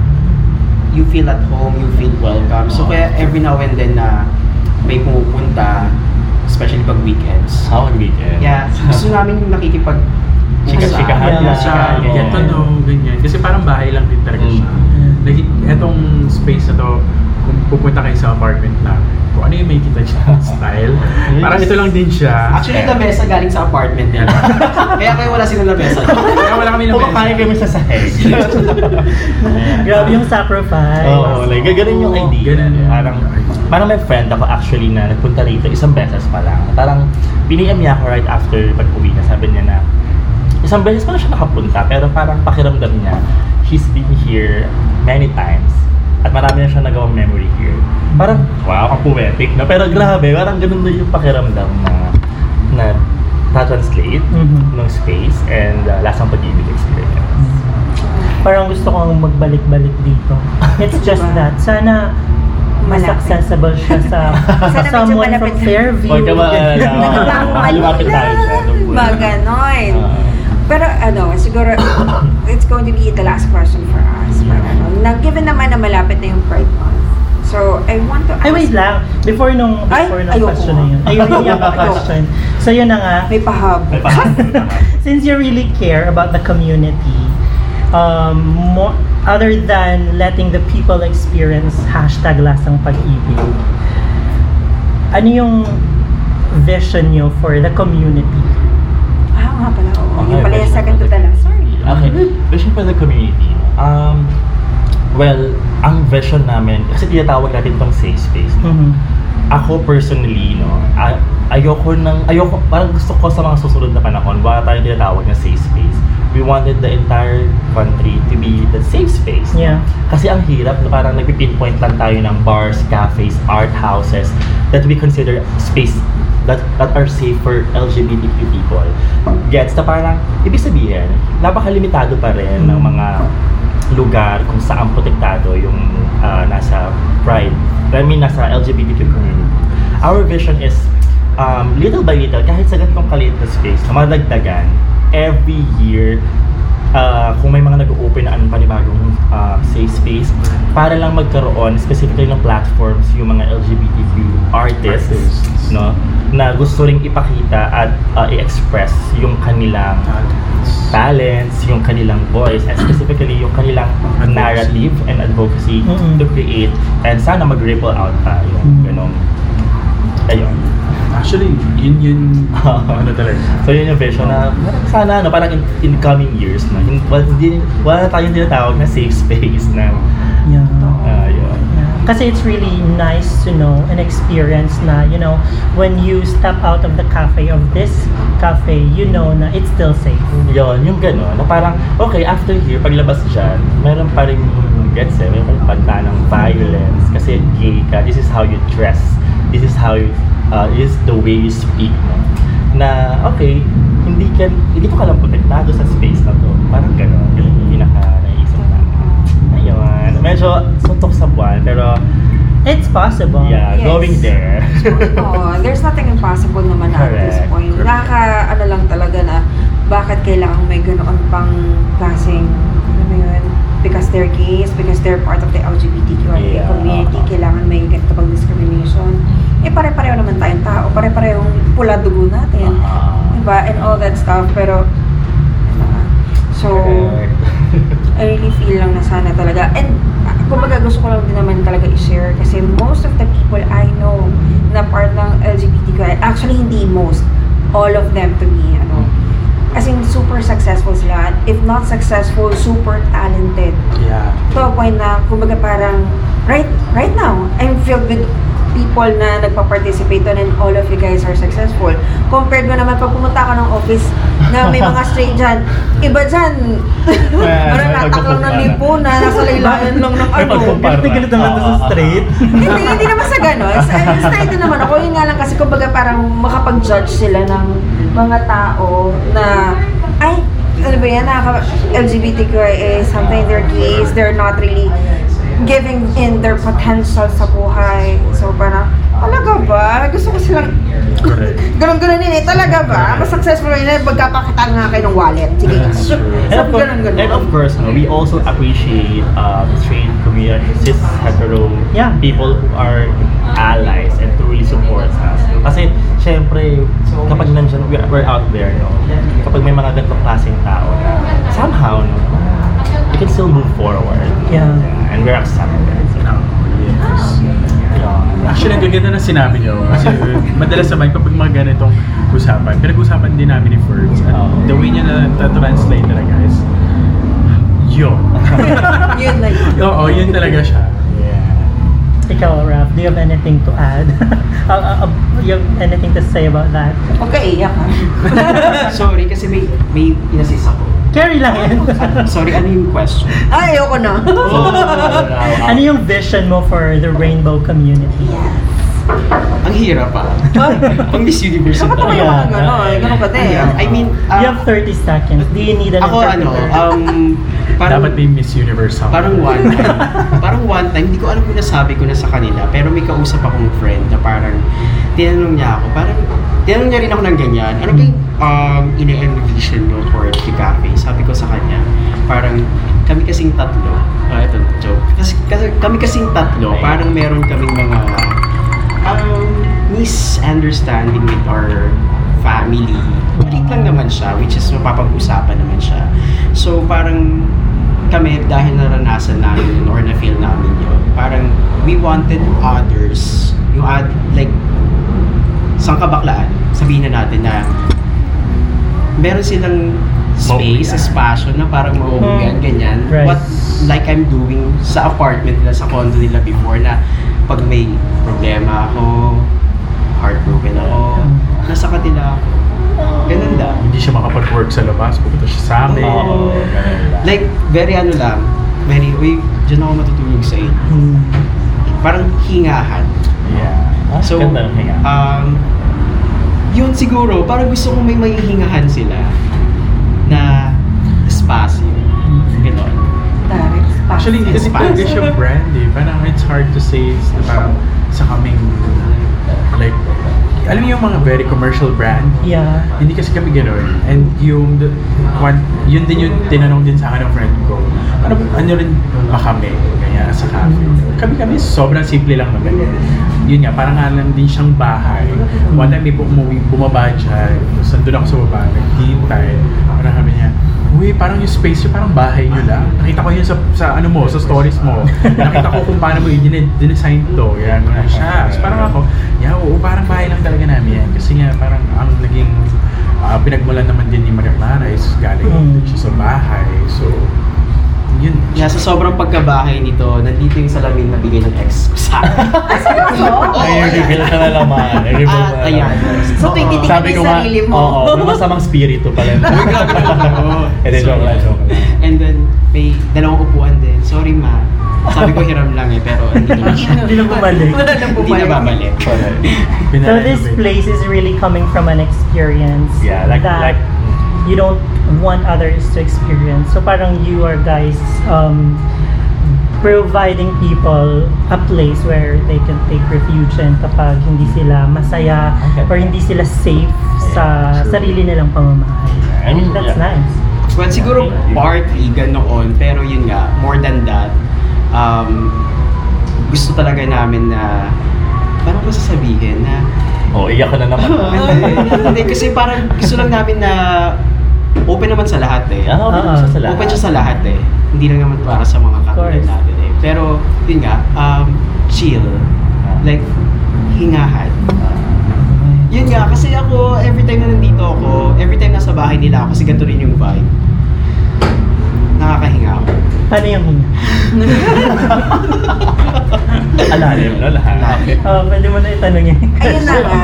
S4: you feel at home, you feel welcome. So kaya every now and then na may pumupunta, especially pag weekends.
S5: How on weekend?
S4: Yeah, gusto namin yung nakikipag
S5: Chika-chikahan
S4: Yeah, chikahan,
S1: get to
S4: ganyan.
S1: know, ganyan. Kasi parang bahay lang din talaga siya. Etong space na to, kung pupunta kayo sa apartment namin, kung ano yung may kita siya style, parang ito lang din siya.
S4: Actually, the mesa galing sa apartment nila. Kaya kayo wala silang lamesa.
S1: Kaya wala kami ng
S5: Kumakain kami sa sahig.
S2: Grabe yung sacrifice.
S5: Oo, like, ganun yung idea.
S1: Ganun.
S5: Parang, parang may friend ako actually na nagpunta rito isang beses pa lang. Parang, binigyan niya ako right after pag-uwi na. Sabi niya na, isang beses pa na siya nakapunta, pero parang pakiramdam niya, he's been here many times. At marami na siya nagawang memory here. Parang, wow, ang poetic na. Pero grabe, parang ganun na yung pakiramdam na, na na-translate
S2: Mhm.
S5: ng space and uh, lasang pag-ibig experience.
S2: Parang gusto kong magbalik-balik dito. It's just that. Sana mas accessible siya sa
S3: Sana
S2: someone from
S3: sa-
S2: Fairview.
S5: Huwag ka maalala. Lumapit tayo dyan.
S3: Mga ganon.
S5: Ah.
S3: Pero ano, siguro, it's going to be the last question for us. Na, given naman na malapit na yung Pride Month. So, I want to ask...
S2: Ay, wait lang. Before nung,
S3: Ay,
S2: before nung
S3: ayoko.
S2: question na yun. Ayun yung question. So, yun na nga.
S3: May pahab.
S5: May pa.
S2: Since you really care about the community, um, more, other than letting the people experience hashtag lasang pag-ibig, ano yung vision nyo for the community?
S3: Ah, nga pala. Oo.
S5: Okay,
S3: Yung pala yung second to
S5: the
S3: last. Sorry.
S5: Okay, vision for the community. Um, well, ang vision namin, kasi tinatawag natin tong safe space.
S2: Mhm.
S5: Ako personally, no, ay- ayoko ng, ayoko, parang gusto ko sa mga susunod na panahon, wala tayong tinatawag na safe space. We wanted the entire country to be the safe space.
S2: Yeah.
S5: Kasi ang hirap na parang nagpipinpoint lang tayo ng bars, cafes, art houses that we consider space that that are safe for LGBTQ people. Gets na parang, ibig sabihin, napakalimitado pa rin ng mga lugar kung saan protektado yung ah, nasa Pride. I mean, nasa LGBTQ community. Our vision is um, little by little, kahit sa ganitong kaliit na space, na madagdagan every year uh, kung may mga nag-open na anong panibagong uh, safe space para lang magkaroon specifically ng platforms yung mga LGBTQ artists,
S1: Artists.
S5: no na gusto ring ipakita at uh, i-express yung kanilang talents, yung kanilang voice, and specifically yung kanilang
S1: Advocacy.
S5: narrative and advocacy
S2: Mm-mm.
S5: to create and sana mag-ripple out tayo.
S2: Mm.
S5: Ganun. Ayun.
S1: Actually, yun yun, ano talaga.
S5: So yun yung vision na parang sana ano, parang in, in coming years na hindi, wala, hindi, wala tayong tinatawag na safe space na
S2: Yeah.
S5: uh, yun.
S2: Yeah. Kasi it's really nice to know and experience na, you know, when you step out of the cafe of this cafe, you know na it's still safe.
S5: Yun, yung gano'n, na parang, okay, after here, paglabas dyan, meron pa rin, gets eh, meron pa rin ng violence, kasi gay ka, this is how you dress, this is how you uh, is the way you speak mo. Na, okay, hindi ka, hindi ko lang protektado sa space na to. Parang gano'n. Yun yung pinaka naisip namin. Ayun. Medyo suntok sa buwan, pero
S2: It's possible.
S5: yeah,
S3: Yes.
S5: going there.
S3: Oh, there's nothing impossible naman at this
S5: Correct.
S3: point. Nakaka, ano lang talaga na, bakit kailangan may ganoon pang klaseng, ano mo yun, because they're gays, because they're part of the LGBTQIA
S5: Yeah.
S3: community, kailangan may ganito pang discrimination. Eh, pare-pareho naman tayong tao, pare-parehong pula dugo natin,
S5: Ah.
S3: diba? And all that stuff, pero, nga. so. I really feel lang na sana talaga. And uh, kumbaga gusto ko lang din naman talaga i-share kasi most of the people I know na part ng LGBTQI, actually hindi most, all of them to me, ano, as in super successful sila. If not successful, super talented.
S1: Yeah.
S3: To a point na, kumbaga parang, right, right now, I'm filled with people na nagpa-participate doon and all of you guys are successful. Compared mo naman pag pumunta ka ng office na may mga straight dyan, iba dyan, parang natak lang ng lipunan, nasa laylayan lang ng ano.
S2: Galit na naman sa straight.
S3: hindi, hindi naman sa gano'n. Sa- Straight din naman ako. Yun nga lang kasi kumbaga parang makapag-judge sila ng mga tao na, ay, ano ba yan, nakaka LGBTQIA, something they're gays, they're not really giving in their potential sa buhay. So parang, talaga ba? Gusto ko silang
S1: Correct.
S3: ganun-ganun yun eh. Talaga ba? Mas successful rin eh. Magkapakitaan nga kayo ng wallet. Sige.
S1: True.
S5: And of, course, and of course, no, we also appreciate uh, the straight community, cis hetero
S2: Yeah.
S5: people who are allies and truly supports us. Kasi, syempre, kapag nandiyan, we're, we're out there, no? Kapag may mga ganitong klaseng tao somehow, no, still move forward.
S2: Yeah.
S5: And we're accepted. So,
S1: Yes.
S5: yeah.
S1: Actually, ang gaganda na sinabi niyo. Kasi madalas naman kapag mga ganitong usapan, pinag-usapan din namin ni Ferds. At
S5: Oo.
S1: the way niya na translate talaga is, yun.
S3: Yun na yun.
S1: Oo, yun talaga siya.
S5: Yeah.
S2: Ikaw, Raf, do you have anything to add? uh, uh, uh, you have anything to say about that?
S3: Okay, iyak ha.
S4: Sorry, kasi may, may inasis ako.
S2: Carry lang yan.
S4: Sorry, ano yung question?
S3: Ay, ayoko na.
S2: ano yung vision mo for the rainbow community?
S4: Ang hirap pa. Pang Miss Universe
S3: Dapat
S4: na
S3: ako
S4: talaga.
S3: yung mga gano'n. Ganun ka din.
S4: I mean, uh,
S2: you have 30 seconds. Do you need an
S4: ako ano,
S2: interpreter?
S4: um, parang,
S1: Dapat may Miss Universe something.
S4: parang one time, parang one time, hindi ko alam kung nasabi ko na sa kanila, pero may kausap akong friend na parang, tinanong niya ako, parang, tinanong niya rin ako ng ganyan, ano kayong um, ine-envision mo for the cafe? Sabi ko sa kanya, parang, kami kasing tatlo, ah, ito, joke, kasi, kasi kami kasing tatlo, parang meron kaming mga, um, misunderstanding with our family. Maliit lang naman siya, which is mapapag-usapan naman siya. So, parang kami, dahil naranasan namin yun or na-feel namin yun, parang we wanted others, yung ad, like, sang kabaklaan, sabihin na natin na meron silang space, espasyo na parang mauuwian, ganyan.
S2: Right.
S4: What, like I'm doing sa apartment nila, sa condo nila before na pag may problema ako, heartbroken ako, nasa kanila ako. Ganun lang.
S1: Hindi siya makapag-work sa labas, pupunta siya sa amin.
S5: Oo, ganun lang.
S4: Like, very ano lang, very, uy, dyan ako matutulog sa inyo.
S2: Hmm.
S4: Parang hingahan.
S5: Yeah. Ah,
S4: So,
S5: ganda ng hinga.
S4: um, yun siguro, parang gusto kong may mahihingahan sila na espasyo. Ganon.
S3: Direct.
S1: Actually, hindi kasi
S4: fast.
S1: siya brand eh. Parang it's hard to say is na parang alam niyo yung mga very commercial brand
S2: Yeah.
S1: hindi kasi kami gano'n. And yung, the- one, yun din yung tinanong din sa akin ng friend ko. Ano, ano rin ba kami? Kaya sa cafe. Kami kami, sobrang simple lang naman. Yun nga, parang lang din siyang bahay. One time may umuwi, bumaba dyan. Tapos nandun ako sa baba, naghihintay. Parang kami niya, Uy, parang yung space yung parang bahay nyo lang. Nakita ko yun sa, sa ano mo, sa stories mo. Nakita ko kung paano mo yung dinesign to. Yan, ano siya. So parang ako, yeah, oo, parang bahay lang talaga namin yan. Kasi nga, parang ang naging ah, pinagmulan naman din ni Maria Clara is galing
S2: Mm.
S1: siya sa bahay. So, yun.
S4: Yeah, sa sobrang pagkabahay nito, nandito yung salamin na bigay ng ex ko sa akin.
S5: Ay, reveal ka na naman. I-reveal
S4: At
S5: ka na
S4: ayan.
S5: naman.
S3: So, pipitikin
S5: Sabi ko
S3: yung
S5: nga,
S3: sarili mo.
S5: Oo, may masamang spirito pala.
S4: Uy, grabe naman ako.
S5: Eh, di, joke lang, joke lang.
S4: And then, may dalawang upuan din. Sorry, ma. Sabi ko hiram lang eh, pero hindi naman siya.
S2: Hindi na bumalik.
S3: Wala
S4: Hindi na
S3: bumalik.
S4: babalik.
S2: So this place is really coming from an experience
S5: Yeah, like
S2: that
S5: like
S2: you don't want others to experience. So parang you are guys um, providing people a place where they can take refuge and kapag hindi sila masaya
S5: Okay.
S2: or hindi sila safe sa
S5: true.
S2: sarili nilang pamamahay.
S5: I mean,
S2: That's
S5: yeah.
S2: nice.
S4: Well, siguro partly ganoon, pero yun nga, more than that, um, gusto talaga namin na, paano ko sasabihin na,
S5: Oh, iyak ko na naman.
S4: hindi, kasi parang gusto lang namin na open naman sa lahat eh.
S5: Ah, open
S2: Ah,
S5: siya sa lahat.
S4: Open siya sa lahat eh. Hindi lang naman para sa mga katulad
S2: course.
S4: natin eh. Pero, yun nga, um, chill. Like, hingahan. Yun nga, kasi ako, every time na nandito ako, every time nasa bahay nila ako, kasi ganito rin yung vibe. Nakakahinga ako.
S2: Paano yung hinga?
S5: Alalim, no? Lahat.
S2: Oh, pwede mo na itanong yun.
S3: Ayun na nga.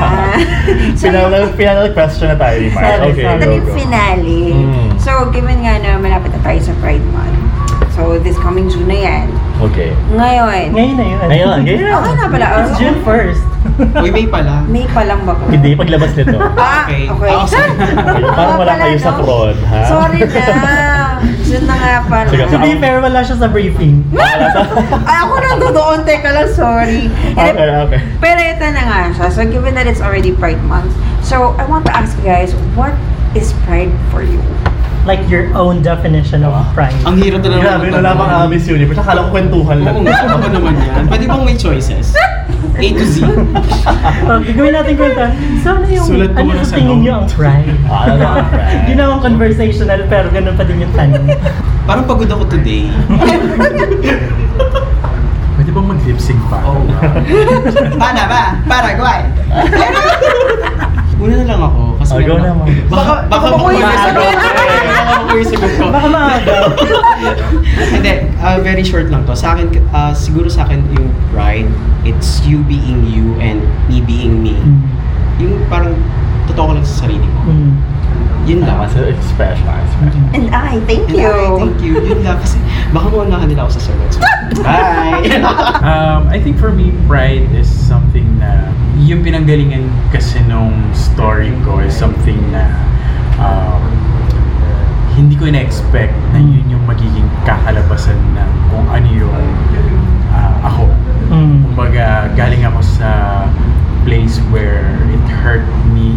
S3: so,
S5: Final, final question na tayo ni Mark.
S2: Sorry,
S5: Okay,
S2: sorry.
S3: ito
S5: go,
S3: na yung
S5: go.
S3: finale.
S5: Mm.
S3: So, given nga na malapit na tayo sa Pride Month. So, this coming June na yan.
S5: Okay.
S3: Ngayon.
S2: Ngayon na yun.
S5: Ngayon, ngayon.
S3: Okay na pala.
S2: It's
S3: Oh,
S2: June 1st.
S4: Uy, may pala.
S3: May pa lang ba ko?
S5: Hindi, paglabas nito.
S3: Ah,
S4: Okay.
S3: okay.
S4: Ah, sorry.
S5: Parang
S3: Oo
S5: wala
S3: pala,
S5: kayo sa prod, ha?
S3: Sorry na. June na nga pala.
S5: Sige,
S2: To be fair, wala siya sa briefing.
S3: Ay, ako nang doon. Teka lang, sorry.
S5: Okay, okay.
S3: Pero ito na nga siya. So, given that it's already Pride Month, so I want to ask you guys, what is Pride for you?
S2: Like your own definition of pride.
S4: Ang hirap talaga.
S5: Grabe, wala pang ah, Miss Universe. Akala ko kwentuhan lang.
S4: Oo nga, ako naman yan. Pwede bang may choices? A to Z.
S2: Oh, gagawin natin kwenta. So, ano yung,
S4: Sulat
S2: ano sa tingin nyo ang pride?
S5: Ah, ano ang pride?
S2: Ginawang conversational pero ganun pa din yung tanong.
S4: Parang pagod ako today.
S1: Pwede bang mag-lip sync pa?
S4: Paano ba? Paraguay. Una na lang ako. Kasi
S5: Oh, go
S4: meron-
S5: naman.
S4: Baka, baka,
S3: baka
S4: baka,
S3: may
S4: baka,
S3: sagot.
S4: baka may sagot ko.
S2: Baka maaga.
S4: Hindi, uh, very short lang to. Sa akin, uh, siguro sa akin yung pride, it's you being you and me being me. Yung parang totoo ko lang sa sarili ko.
S2: Mm.
S4: Yun lang.
S5: Tama sa expression. expression.
S3: And I, thank
S4: And
S3: you.
S4: I, thank you. Yun lang. Kasi baka maunahan nila ako sa sagot. So, bye!
S1: Um, I think for me, pride is something na yung pinanggalingan kasi nung story ko is something na um, hindi ko ina-expect na yun yung magiging kakalabasan ng kung ano yung ah, ako.
S2: Mm.
S1: Kumbaga, galing ako sa place where it hurt me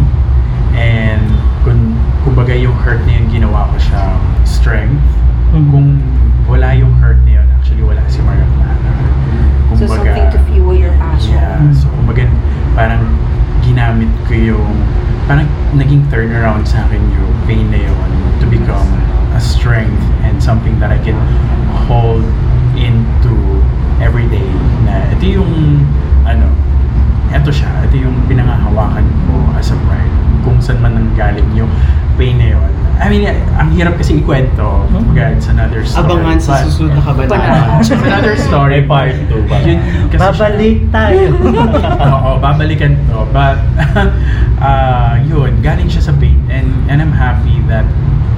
S1: and kung, kumbaga yung hurt na yun ginawa ko siya strength.
S2: Mhm.
S1: Kung wala yung hurt na yun, actually wala si Maria Clara.
S3: So, something to fuel your passion.
S1: Yeah. So, kumbaga, parang ginamit ko yung, parang naging turnaround sa akin yung pain na yun to become a strength and something that I can hold into every day na ito yung, ano, ito siya, ito yung pinangahawakan ko as a pride. Kung saan man nanggaling yung pain na yun. I mean, ang hirap kasi ikwento. Kumbaga, it's another story.
S4: Abangan sa susunod na kabanata.
S1: It's another story.
S5: Part 2 ba?
S1: Yun, kasi
S2: Babalik tayo.
S1: Oo, babalikan to. But, uh, yun, galing siya sa pain. And, and I'm happy that,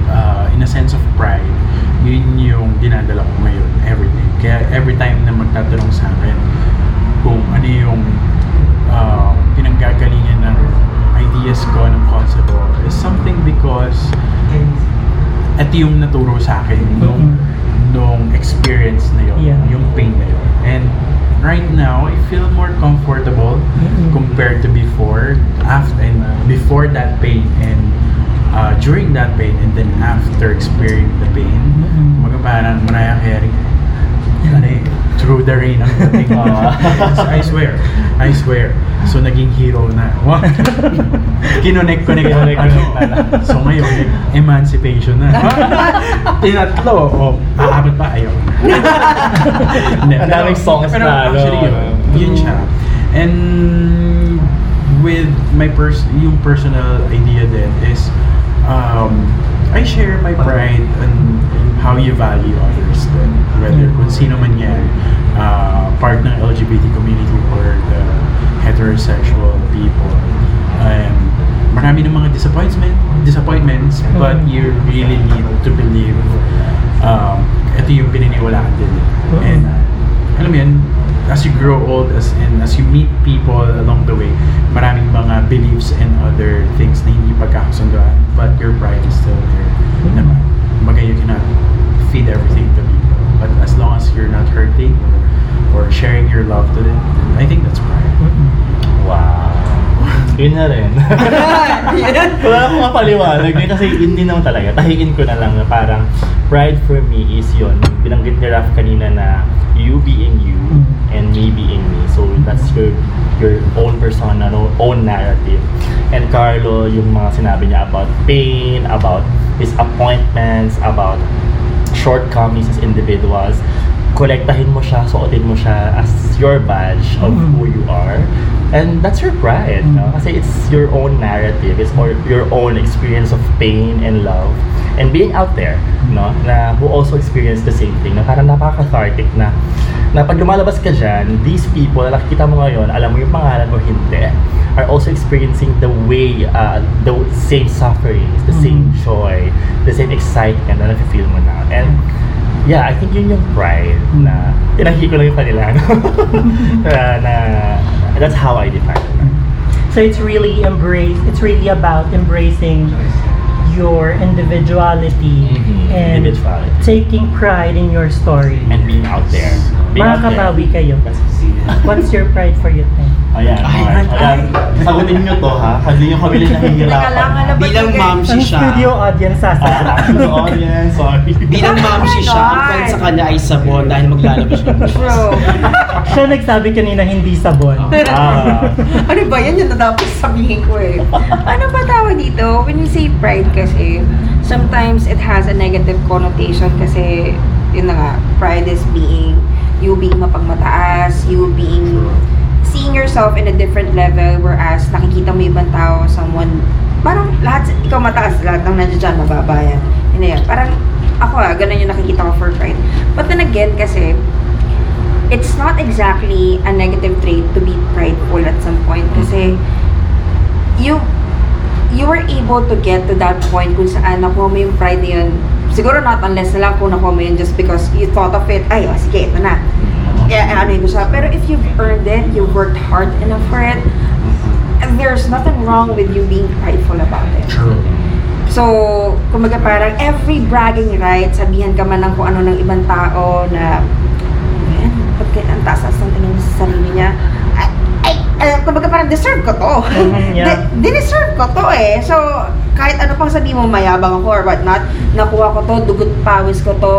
S1: uh, in a sense of pride, yun yung dinadala ko ngayon, every day. Kaya every time na magtatanong sa akin kung ano yung uh, pinanggagalingan ng ideas ko, ng concept ko, is something because ito yung naturo sa akin nung, nung experience na yun,
S2: Yeah.
S1: yung pain na yun. And right now, I feel more comfortable
S2: Mm-mm.
S1: compared to before, after and before that pain and uh, during that pain and then after experiencing the pain.
S2: Mm-mm.
S1: Mga parang Mariah Carey, ano eh, through the rain ang dating. So, I swear, I swear. So naging hero na. Kinonek ko na ano. So ngayon, emancipation na. Tinatlo, o aabot pa, ayaw.
S5: Ang daming songs
S1: pero
S5: na, ano,
S1: Actually, yun,
S5: ano.
S1: yun siya. And with my pers yung personal idea din is um, I share my pride on how you value others din. Whether kung sino man yan, uh, part ng LGBT community or the heterosexual people. Um, marami ng mga disappointment, disappointments, but you really need to believe um, ito yung pininiwalaan din. And alam mo yun, as you grow old as and as you meet people along the way, maraming mga beliefs and other things na hindi pagkakasunduan, but your pride is still there. Naman. Kumbaga, you cannot feed everything to people. But as long as you're not hurting or, or sharing your love to them, I think that's pride.
S5: Wow. Yun na rin. Wala akong mapaliwanag eh, kasi yun din naman talaga. Tahiin ko na lang na parang pride for me is yun. Binanggit ni Raf kanina na you being you and me being me. So that's your your own persona, no, own narrative. And Carlo, yung mga sinabi niya about pain, about disappointments, about shortcomings as individuals, kolektahin mo siya, suotin mo siya as your badge of
S2: Mhm.
S5: who you are. And that's your pride, no? Kasi it's your own narrative, it's or your own experience of pain and love and being out there, no? Na who also experience the same thing, na parang napaka-cathartic na na pag lumalabas ka dyan, these people na nakikita mo ngayon, alam mo yung pangalan o hindi, are also experiencing the way, uh, the same sufferings, the same joy, the same excitement na nafe-feel mo na. And yeah, I think yun yung pride na tinahi ko lang yung kanila. no? na, na, that's how I define it.
S2: So it's really embrace. It's really about embracing your individuality
S5: Mhm,
S2: and
S5: individuality.
S2: taking pride in your story.
S5: And being out there. Being.
S2: Makakabawi kayo. What's your pride for you, Ten?
S5: Ayan, Mark. Ayan. Sagutin nyo to ha. Hindi nyo kami nahihirapan.
S3: ano
S4: Bilang ma'am si siya.
S2: studio audience
S5: Ah,
S2: sasagot.
S5: actual audience, sorry.
S4: Bilang ma'am si siya, ang friend sa kanya ay sabon dahil maglalabas ng
S3: Bro,
S2: Siya nagsabi kanina hindi sabon.
S5: Ah.
S3: ano ba yan yung dapat sabihin ko eh. Ano ba tawag dito? When you say pride kasi, sometimes it has a negative connotation kasi, yun na nga, pride is being, you being mapagmataas, you being, seeing yourself in a different level, whereas nakikita mo ibang tao, someone, parang lahat, ikaw mataas, lahat ng nandiyan dyan, mababa yan. Yun yan. Parang, ako ah, ganun yung nakikita ko for pride. But then again, kasi, it's not exactly a negative trait to be prideful at some point kasi you you were able to get to that point kung saan nakuha mo yung pride na yun siguro not unless na lang kung nakuha mo yun just because you thought of it ay oh, sige ito na yeah, ano yun siya pero if you've earned it you worked hard enough for it and there's nothing wrong with you being prideful about it
S1: True.
S3: So, kumbaga parang every bragging right, sabihan ka man ng kung ano ng ibang tao na, ayan, ba't kaya ang taas ng tingin sa sarili niya? Ay, ay, ay, kumbaga parang deserve ko to.
S2: Mhm, yeah.
S3: De- dineserve ko to eh. So, kahit ano pang sabihin mo, mayabang ako or whatnot, nakuha ko to, dugot pawis ko to,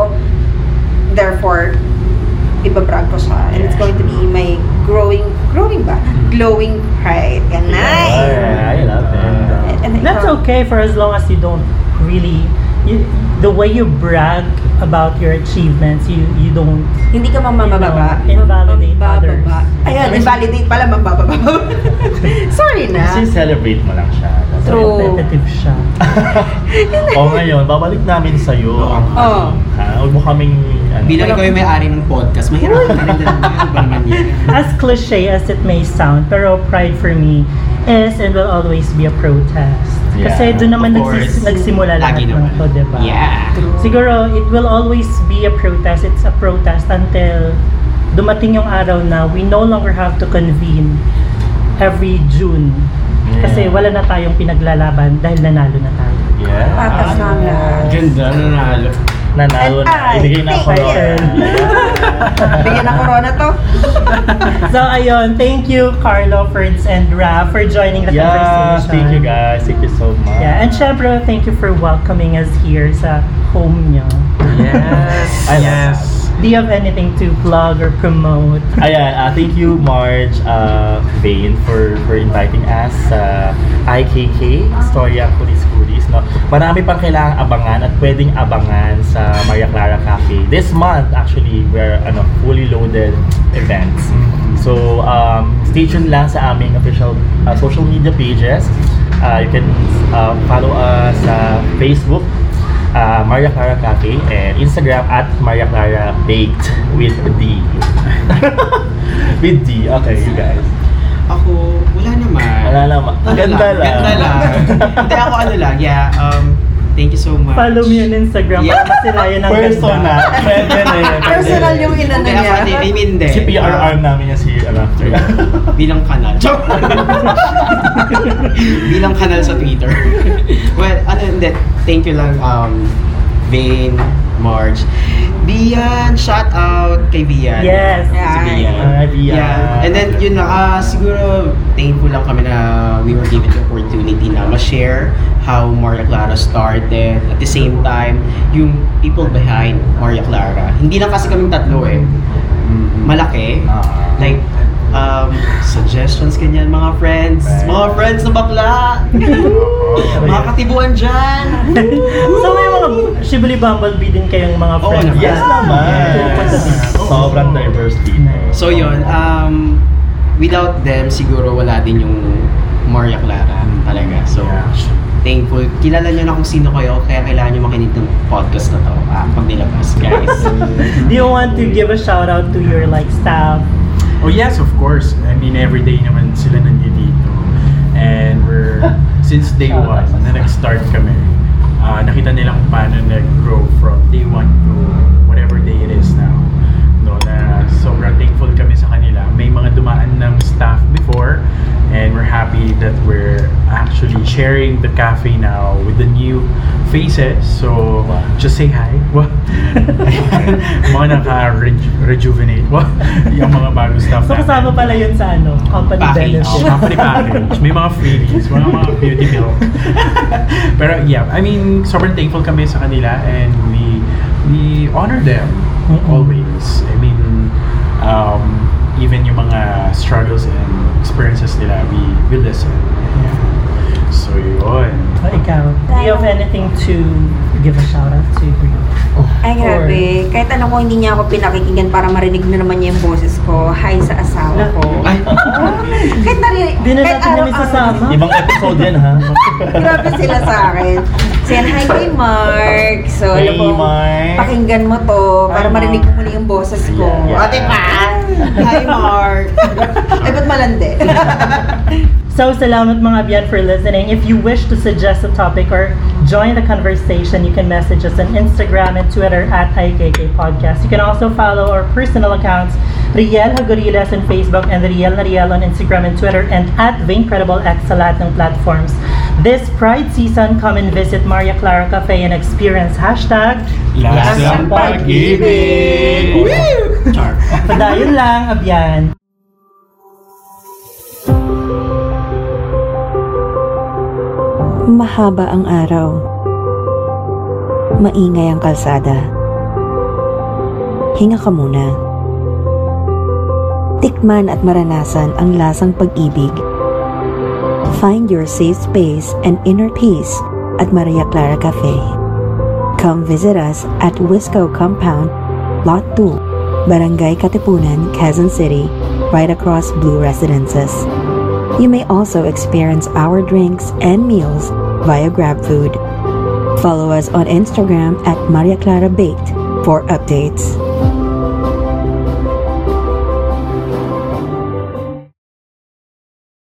S3: therefore, ibabrag ko siya. And it's going to be my growing, growing ba? Glowing pride. Ganun.
S5: Alright, I love it.
S3: And
S2: That's
S3: ikaw?
S2: okay for as long as you don't really you, the way you brag about your achievements, you you don't
S3: Hindi ka mamababa.
S2: You know, invalidate
S3: Mambababa.
S2: others.
S3: Ayan, invalidate pala, mambababa. Sorry na.
S5: Kasi celebrate mo lang siya. That's
S3: True.
S5: all.
S2: competitive siya.
S5: O ngayon, babalik namin sa'yo ang
S3: Oo.
S5: ha? Huwag mo kaming
S4: Bilang ikaw yung may-ari ng podcast, mahirap ka rin ba naman yan?
S2: As cliche as it may sound, pero pride for me is and will always be a protest.
S5: Yeah,
S2: Kasi doon naman nagsis- nagsimula lahat ng to, diba?
S4: Yeah.
S2: Siguro, it will always be a protest. It's a protest until dumating yung araw na we no longer have to convene every June. Kasi
S5: Yeah.
S2: wala na tayong pinaglalaban dahil nanalo na tayo.
S5: Yeah.
S3: Patas na.
S4: Ganda, nanalo.
S5: Nanalo na.
S3: Ay,
S5: Ibigay na ako.
S2: thank you.
S3: Bigyan ng corona to.
S2: So, ayun. Thank you, Carlo, Ferds, and Ra for joining the
S5: Yeah,
S2: conversation.
S5: thank you guys. Thank you so much.
S2: Yeah, and syempre, thank you for welcoming us here sa home nyo.
S1: Yes.
S5: I love
S1: yes.
S2: Do you have anything to plug or promote?
S5: Ayan, uh, thank you Marge uh, Vane for for inviting us sa IKK, Storya Kulis Kulis. No? Marami pang kailangang abangan at pwedeng abangan sa Maria Clara Cafe. This month, actually, we're ano, fully loaded events. So, um, stay tuned lang sa aming official uh, social media pages. Uh, you can uh, follow us sa Facebook, uh, Maria Clara Cafe, and Instagram at Maria Clara Baked with D. with D. Okay, you guys.
S4: Ako, wala naman.
S5: Wala naman. Ganda lang.
S4: Ganda lang. Hindi ako ano lang, yeah. Um, Thank you so much.
S2: Follow me on Instagram
S4: Yeah.
S2: para masilayan ang
S5: Persona.
S2: ganda.
S5: Pwede na yan.
S3: Personal yung inano
S4: Kaya
S3: niya.
S4: I mean, hindi.
S5: Si PRR namin niya si after.
S4: bilang kanal. bilang kanal sa Twitter. well, ano hindi, thank you lang um Vane, Marge. Bian, shout out kay Bian.
S2: Yes.
S4: Si Bian.
S5: Hi, Bian.
S4: Yeah. And then yun lang, ah, siguro thankful lang kami na we were given the opportunity na ma-share how Maria Clara started. At the same time, yung people behind Maria Clara. Hindi lang kasi kaming tatlo eh. Malaki.
S5: Ah.
S4: Like, um, suggestions ganyan mga friends. Mga friends na bakla. mga katibuan dyan.
S2: so may mga Shibuli Bumblebee din kayong mga
S4: Oo
S2: friends.
S4: naman.
S5: Yes naman. Sobrang diverse dito.
S4: So yun, um, without them, siguro wala din yung Maria Clara talaga. So, thankful. Kilala nyo na kung sino kayo, kaya kailangan nyo makinig ng podcast na to ah, pag nilabas, guys.
S2: Do you want to give a shout out to your like staff?
S1: Oh yes, of course. I mean, every day naman sila nandito. And we're, since day one, na nag-start kami, ah, nakita nila kung paano nag-grow from day one to staff before, and we're happy that we're actually sharing the cafe now with the new faces. So, just say hi. Wow. mga naka-rejuvenate. Wow. yung mga bagong staff
S2: So kasama pala yun sa ano, company
S4: Package.
S1: Oh,
S2: benefit.
S1: company package. May mga freebies, mga mga beauty milk. Pero yeah, I mean, sobrang thankful kami sa kanila and we we honor them always. I mean, um, even yung mga struggles and experiences nila, we, we listen. Yeah. So yun.
S2: So, ikaw, do you have anything to give a shout out to?
S3: Ay, grabe. Kahit ano ko hindi niya ako pinakikinggan para marinig na naman niya yung boses ko. Hi sa asawa ko.
S4: Ay,
S3: kahit narinig,
S2: Di na
S3: kahit
S2: natin namin sasama.
S5: Ibang episode yan ha.
S3: Grabe sila sa akin. Yan, hi kay Mark. So,
S5: Hey,
S3: alam mo,
S5: Mark.
S3: pakinggan mo to para
S4: Hi,
S3: marinig mo muli yung boses ko.
S5: Yeah, yeah.
S3: O, diba?
S4: Hi Mark!
S3: Ay, ba't malandi?
S2: So, salamat mga Bian for listening. If you wish to suggest a topic or join the conversation, you can message us on Instagram and Twitter at IKK Podcast. You can also follow our personal accounts, Riel Hagorilas on Facebook and Riel Nariel on Instagram and Twitter and at Vaincredible X sa lahat ng platforms. This Pride season, come and visit Maria Clara Cafe and experience hashtag
S1: Lasang
S2: pag-ibig.
S4: Char.
S2: Padayon lang, Abyan.
S6: Mahaba ang araw. Maingay ang kalsada. Hinga ka muna. Tikman at maranasan ang lasang pag-ibig. Find your safe space and inner peace at Maria Clara Cafe. Come visit us at Wisco Compound, Lot 2, Barangay Katipunan, Quezon City, right across Blue Residences. You may also experience our drinks and meals via GrabFood. Follow us on Instagram at Maria Clara Baked for updates.